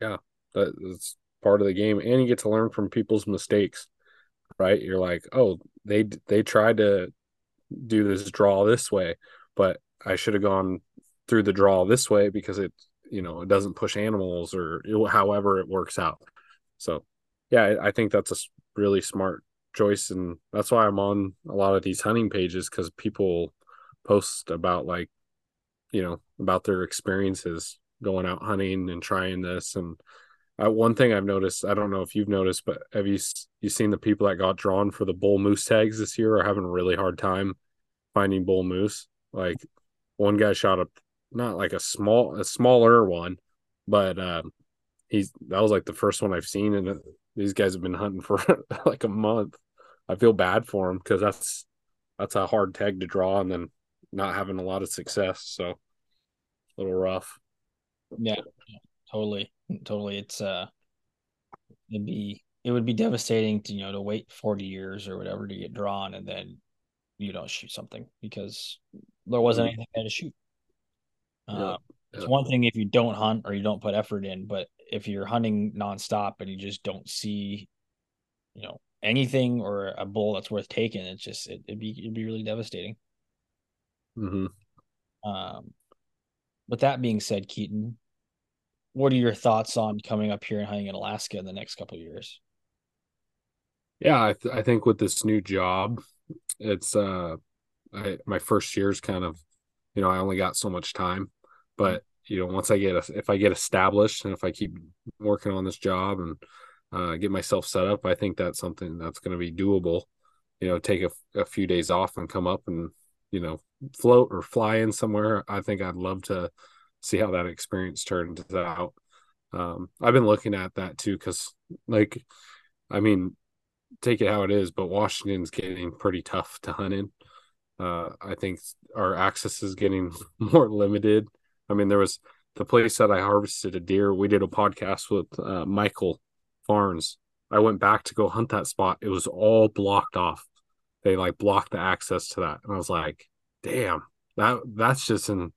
yeah, that, that's part of the game, and you get to learn from people's mistakes, right? You're like, oh, they they tried to do this draw this way, but I should have gone through the draw this way because it you know it doesn't push animals or it- however it works out. So, yeah, I, I think that's a really smart choice, and that's why I'm on a lot of these hunting pages because people post about like you know about their experiences going out hunting and trying this and uh, one thing I've noticed, I don't know if you've noticed, but have you you seen the people that got drawn for the bull moose tags this year are having a really hard time finding bull moose? Like one guy shot a not like a small a smaller one, but um he's that was like the first one I've seen, and uh, these guys have been hunting for like a month. I feel bad for them because that's that's a hard tag to draw, and then not having a lot of success, so a little rough. Yeah, totally, totally. It's uh, it'd be it would be devastating to you know to wait forty years or whatever to get drawn, and then you don't shoot something because there wasn't anything there to shoot. Yeah, Uh, it's one thing if you don't hunt or you don't put effort in, but if you're hunting nonstop and you just don't see, you know, anything or a bull that's worth taking, it's just it, it'd be it'd be really devastating. hmm Um, with that being said, Keaton, what are your thoughts on coming up here and hunting in Alaska in the next couple of years? Yeah, I, th- I think with this new job, it's uh, I my first year's kind of, you know, I only got so much time, but you know, once I get a, if I get established and if I keep working on this job and uh, get myself set up, I think that's something that's going to be doable. You know, take a, a few days off and come up and you know float or fly in somewhere. I think I'd love to see how that experience turns out. Um, I've been looking at that too because, like, I mean, take it how it is, but Washington's getting pretty tough to hunt in. Uh, I think our access is getting more limited. I mean, there was the place that I harvested a deer. We did a podcast with uh, Michael Farnes. I went back to go hunt that spot. It was all blocked off. They like blocked the access to that, and I was like, "Damn, that that's just in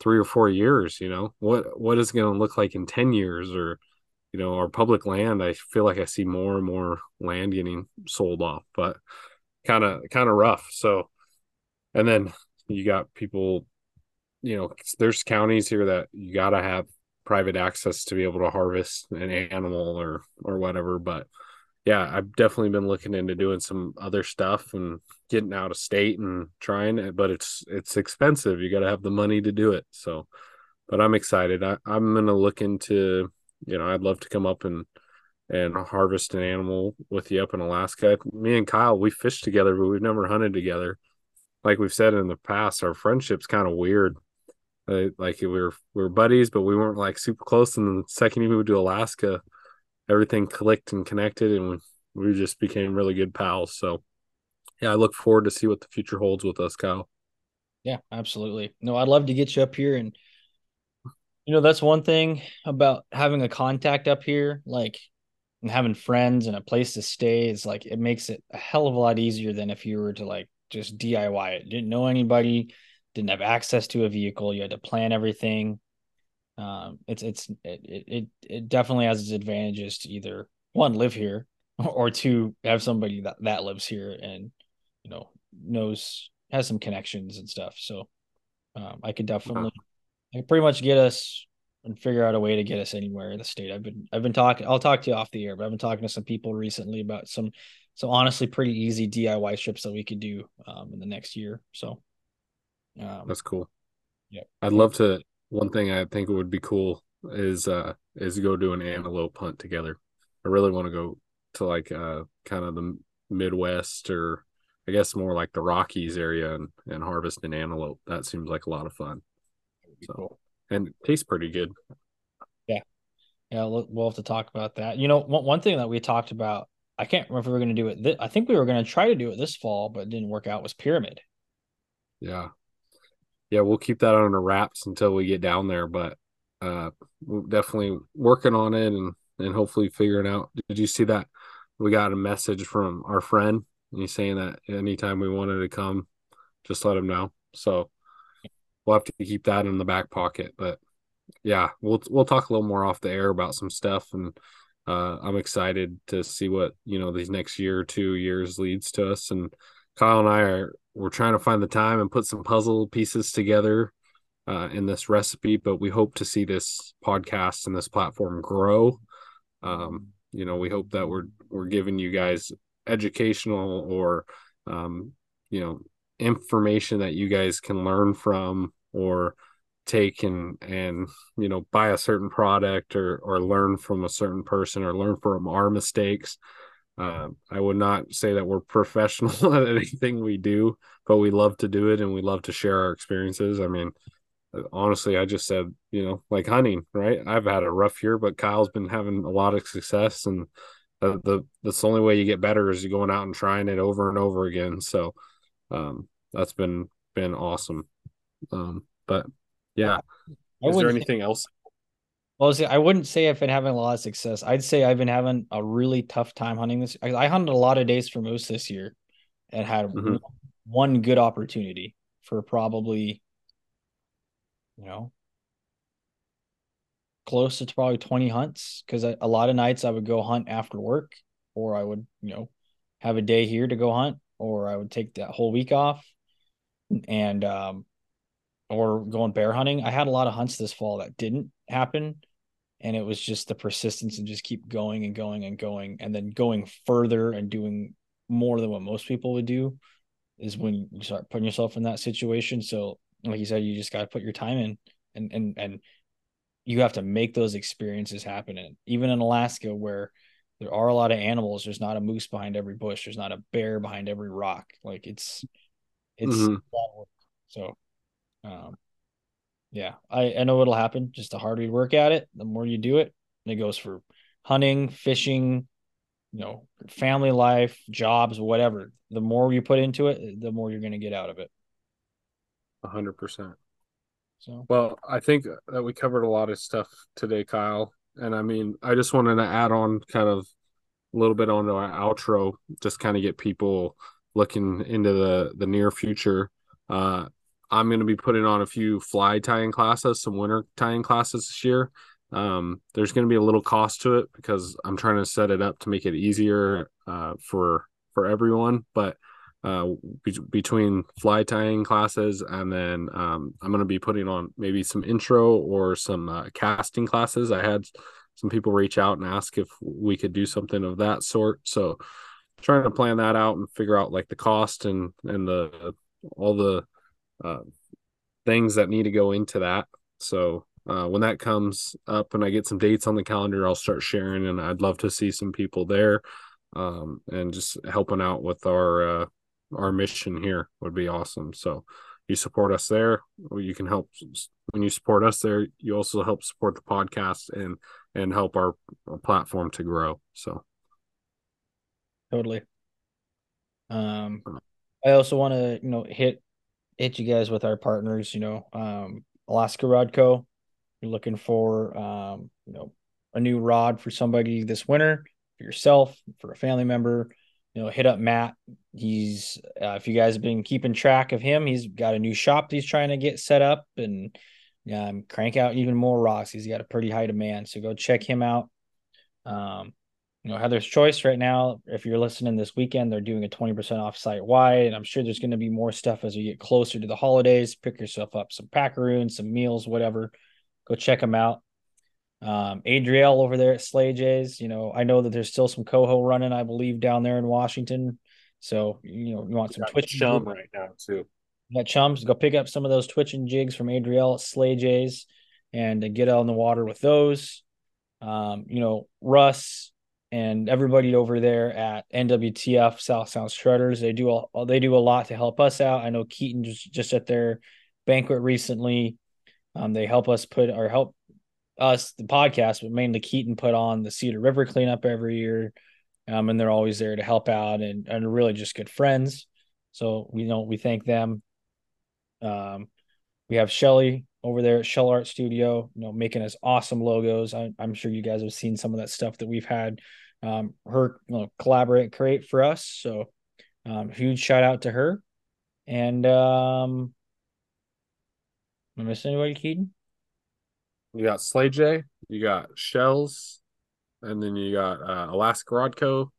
three or four years. You know what? What is going to look like in ten years or?" you know, our public land, I feel like I see more and more land getting sold off, but kind of kind of rough. So, and then you got people, you know, there's counties here that you got to have private access to be able to harvest an animal or or whatever. But yeah, I've definitely been looking into doing some other stuff and getting out of state and trying it, but it's it's expensive. You got to have the money to do it. So, but I'm excited. I, I'm gonna look into you know, I'd love to come up and and harvest an animal with you up in Alaska. Me and Kyle, we fished together, but we've never hunted together. Like we've said in the past, our friendship's kind of weird. Uh, like we were we were buddies, but we weren't like super close. And the second we moved to Alaska, everything clicked and connected, and we, just became really good pals. So, yeah, I look forward to see what the future holds with us, Kyle. Yeah, absolutely. No, I'd love to get you up here and you know, that's one thing about having a contact up here, like and having friends and a place to stay is like it makes it a hell of a lot easier than if you were to like just DIY it. Didn't know anybody, didn't have access to a vehicle, you had to plan everything. Um, it's it's it it it definitely has its advantages to either one live here or two have somebody that that lives here and you know knows has some connections and stuff. So um, I could definitely I could pretty much get us and figure out a way to get us anywhere in the state. I've been I've been talking I'll talk to you off the air, but I've been talking to some people recently about some so honestly pretty easy DIY trips that we could do um, in the next year. So um, That's cool. Yeah. I'd love to. One thing I think would be cool is uh is go do an antelope hunt together. I really want to go to like uh kind of the Midwest or I guess more like the Rockies area and, and harvest an antelope. That seems like a lot of fun. So and it tastes pretty good. Yeah, we'll we'll have to talk about that. You know, one, one thing that we talked about, I can't remember if we were going to do it. Th- I think we were going to try to do it this fall, but it didn't work out. Was pyramid? Yeah. Yeah, we'll keep that on wraps until we get down there, but uh definitely working on it and and hopefully figuring out. Did you see that we got a message from our friend and he's saying that anytime we wanted to come, just let him know. So we'll have to keep that in the back pocket, but yeah, we'll we'll talk a little more off the air about some stuff and uh I'm excited to see what, you know, these next year or two years leads to us and Kyle and I are we're trying to find the time and put some puzzle pieces together uh, in this recipe, but we hope to see this podcast and this platform grow. Um, you know, we hope that we're we're giving you guys educational or um, you know information that you guys can learn from or take and and you know buy a certain product or or learn from a certain person or learn from our mistakes uh, I would not say that we're professional at anything we do, but we love to do it and we love to share our experiences. I mean, honestly, I just said, you know, like hunting, right? I've had a rough year, but Kyle's been having a lot of success, and the, the that's the only way you get better is you going out and trying it over and over again. So, um, that's been been awesome. Um, but yeah, I is there anything else? Well, see, I wouldn't say I've been having a lot of success. I'd say I've been having a really tough time hunting this. I, I hunted a lot of days for moose this year, and had Mhm. one good opportunity for probably, you know, close to probably twenty hunts. Because a lot of nights I would go hunt after work, or I would, you know, have a day here to go hunt, or I would take that whole week off, and um, or going bear hunting. I had a lot of hunts this fall that didn't happen. And it was just the persistence and just keep going and going and going and then going further and doing more than what most people would do is when you start putting yourself in that situation. So like you said, you just gotta put your time in and and and you have to make those experiences happen. And even in Alaska where there are a lot of animals, there's not a moose behind every bush, there's not a bear behind every rock. Like it's it's Mhm. a lot of work. So um yeah, I, I know it'll happen. Just the harder you work at it, the more you do it. And it goes for hunting, fishing, you know, family life, jobs, whatever. The more you put into it, the more you're going to get out of it. A hundred percent. So Well, I think that we covered a lot of stuff today, Kyle. And I mean, I just wanted to add on kind of a little bit onto our outro, just kind of get people looking into the the near future. Uh, I'm going to be putting on a few fly tying classes, some winter tying classes this year. Um, there's going to be a little cost to it because I'm trying to set it up to make it easier uh, for for everyone. But uh, be- between fly tying classes and then um, I'm going to be putting on maybe some intro or some uh, casting classes. I had some people reach out and ask if we could do something of that sort. So trying to plan that out and figure out like the cost and and the all the uh, things that need to go into that. So uh, when that comes up and I get some dates on the calendar, I'll start sharing, and I'd love to see some people there um, and just helping out with our uh, our mission here would be awesome. So you support us there, or you can help when you support us there. You also help support the podcast and and help our, our platform to grow. So totally. Um, I also want to you know hit hit you guys with our partners. You know, um, Alaska Rod Co. You're looking for um, you know a new rod for somebody this winter for yourself for a family member. You know, hit up Matt. He's uh, if you guys have been keeping track of him, he's got a new shop he's trying to get set up and um, crank out even more rocks. He's got a pretty high demand, so go check him out. Um, you know, Heather's Choice right now. If you're listening this weekend, they're doing a 20% off site wide. And I'm sure there's going to be more stuff as we get closer to the holidays. Pick yourself up some packaroons, some meals, whatever. Go check them out. Um, Adriel over there at Slay J's. You know, I know that there's still some coho running, I believe, down there in Washington. So, you know, you want some Twitch chum right now too. got chums, go pick up some of those twitching jigs from Adriel at Slay J's and uh, get out in the water with those. Um, you know, Russ and everybody over there at NWTF South Sound Strutters. They do a, they do a lot to help us out. I know Keaton just just at their banquet recently. Um, they help us put or help us the podcast, but mainly Keaton put on the Cedar River cleanup every year. Um, and they're always there to help out and, and really just good friends. So we know we thank them. Um, we have Shelly over there at Shell Art Studio, you know, making us awesome logos. I, am sure you guys have seen some of that stuff that we've had um, her you know, collaborate create for us. So um, huge shout out to her. And um, I missing anybody, Keaton? You got Slay J, you got Shells, and then you got uh, Alaska Rod Co,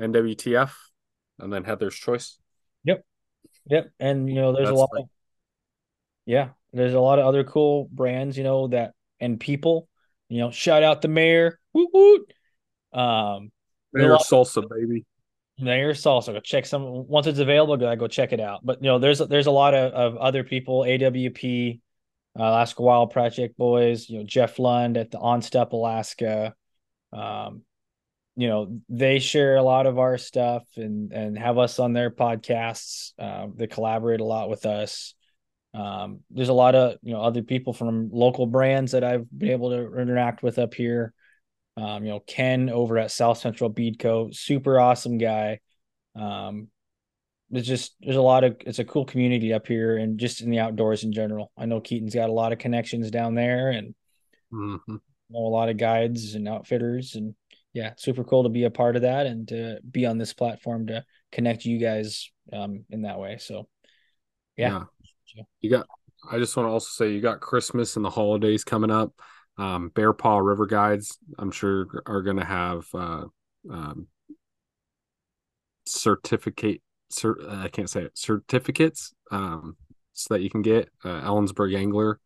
NWTF, and then Heather's Choice. Yep, yep. And you know, there's That's a lot. like- of, yeah, there's a lot of other cool brands, you know, that and people. You know, shout out the mayor. Woot woot. Um, Mayor lot- Salsa, baby. Mayor Salsa. Go check some once it's available. Go go check it out. But you know, there's there's a lot of, of other people. AWP, uh, Alaska Wild Project Boys. You know, Jeff Lund at the On Step Alaska. Um, you know, they share a lot of our stuff and and have us on their podcasts. Uh, they collaborate a lot with us. Um, there's a lot of you know other people from local brands that I've been able to interact with up here. Um, you know, Ken over at South Central Bead Co. Super awesome guy. Um, there's just there's a lot of it's a cool community up here and just in the outdoors in general. I know Keaton's got a lot of connections down there and Mhm. know a lot of guides and outfitters and yeah, super cool to be a part of that and to be on this platform to connect you guys um in that way. So yeah. You got I just want to also say you got Christmas and the holidays coming up. Um, Bear Paw River Guides, I'm sure are gonna have uh um certificate cert, uh, I can't say it certificates um so that you can get uh, Ellensburg Angler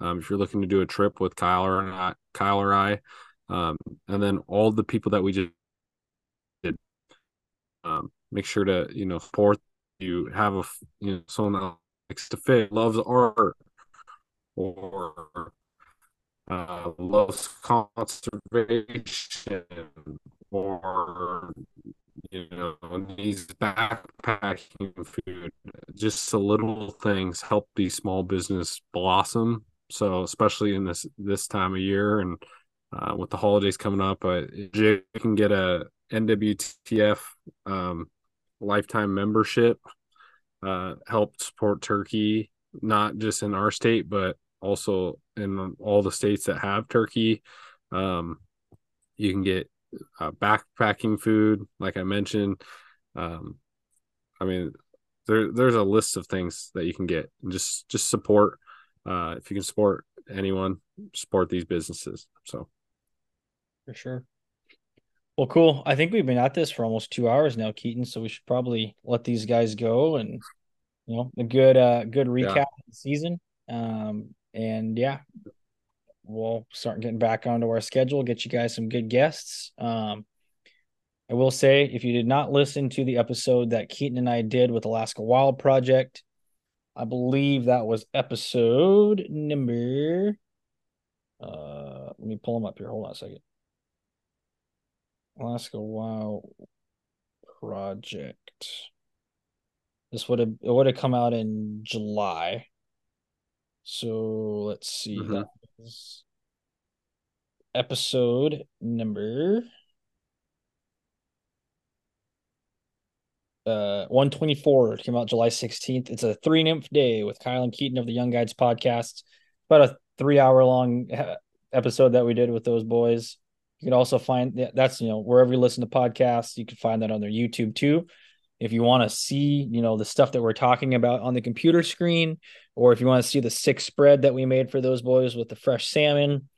um if you're looking to do a trip with Kyle or not Kyle or I. Um and then all the people that we just did um make sure to you know support you have a you know someone that likes to fit loves art or uh, loves conservation or you know needs backpacking food. Just the little things help these small business blossom. So especially in this this time of year and uh, with the holidays coming up uh, you can get a nwtf um, lifetime membership uh, help support turkey not just in our state but also in all the states that have turkey um, you can get uh, backpacking food like i mentioned um, i mean there there's a list of things that you can get and just just support uh, if you can support anyone support these businesses so For sure. Well, cool. I think we've been at this for almost two hours now, Keaton. So we should probably let these guys go and you know a good uh good recap of the season. Um and yeah, we'll start getting back onto our schedule, get you guys some good guests. Um I will say if you did not listen to the episode that Keaton and I did with Alaska Wild Project, I believe that was episode number uh let me pull them up here. Hold on a second. Alaska Wild Project. This would have it would have come out in July. So let's see. Mhm. That was episode number uh 124 it came out July 16th. It's a three nymph day with Kyle and Keaton of the Young Guides podcast. About a three hour long episode that we did with those boys. You can also find that's you know wherever you listen to podcasts, you can find that on their YouTube too. If you want to see, you know, the stuff that we're talking about on the computer screen, or if you want to see the six spread that we made for those boys with the fresh salmon,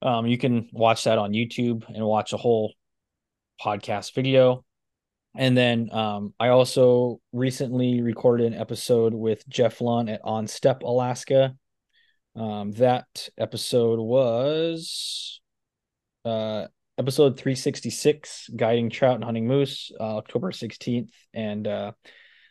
um, you can watch that on YouTube and watch a whole podcast video. And then um, I also recently recorded an episode with Jeff Lund at On Step Alaska. Um, that episode was uh, episode 366 guiding trout and hunting moose uh, october 16th and uh,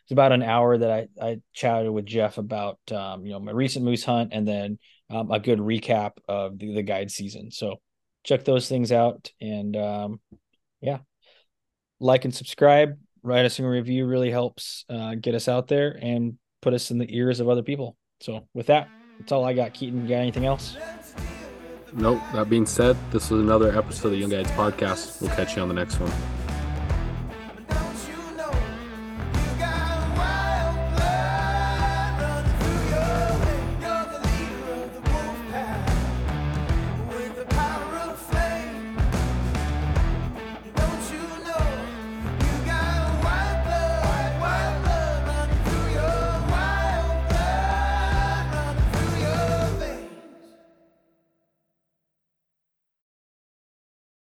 it's about an hour that i i chatted with jeff about um, you know my recent moose hunt and then um, a good recap of the, the guide season. So check those things out and um, yeah. Like and subscribe write us a review really helps uh, get us out there and put us in the ears of other people. So with that that's all i got. Keaton you got anything else? nope, that being said, this was another episode of the Young Guides Podcast. We'll catch you on the next one.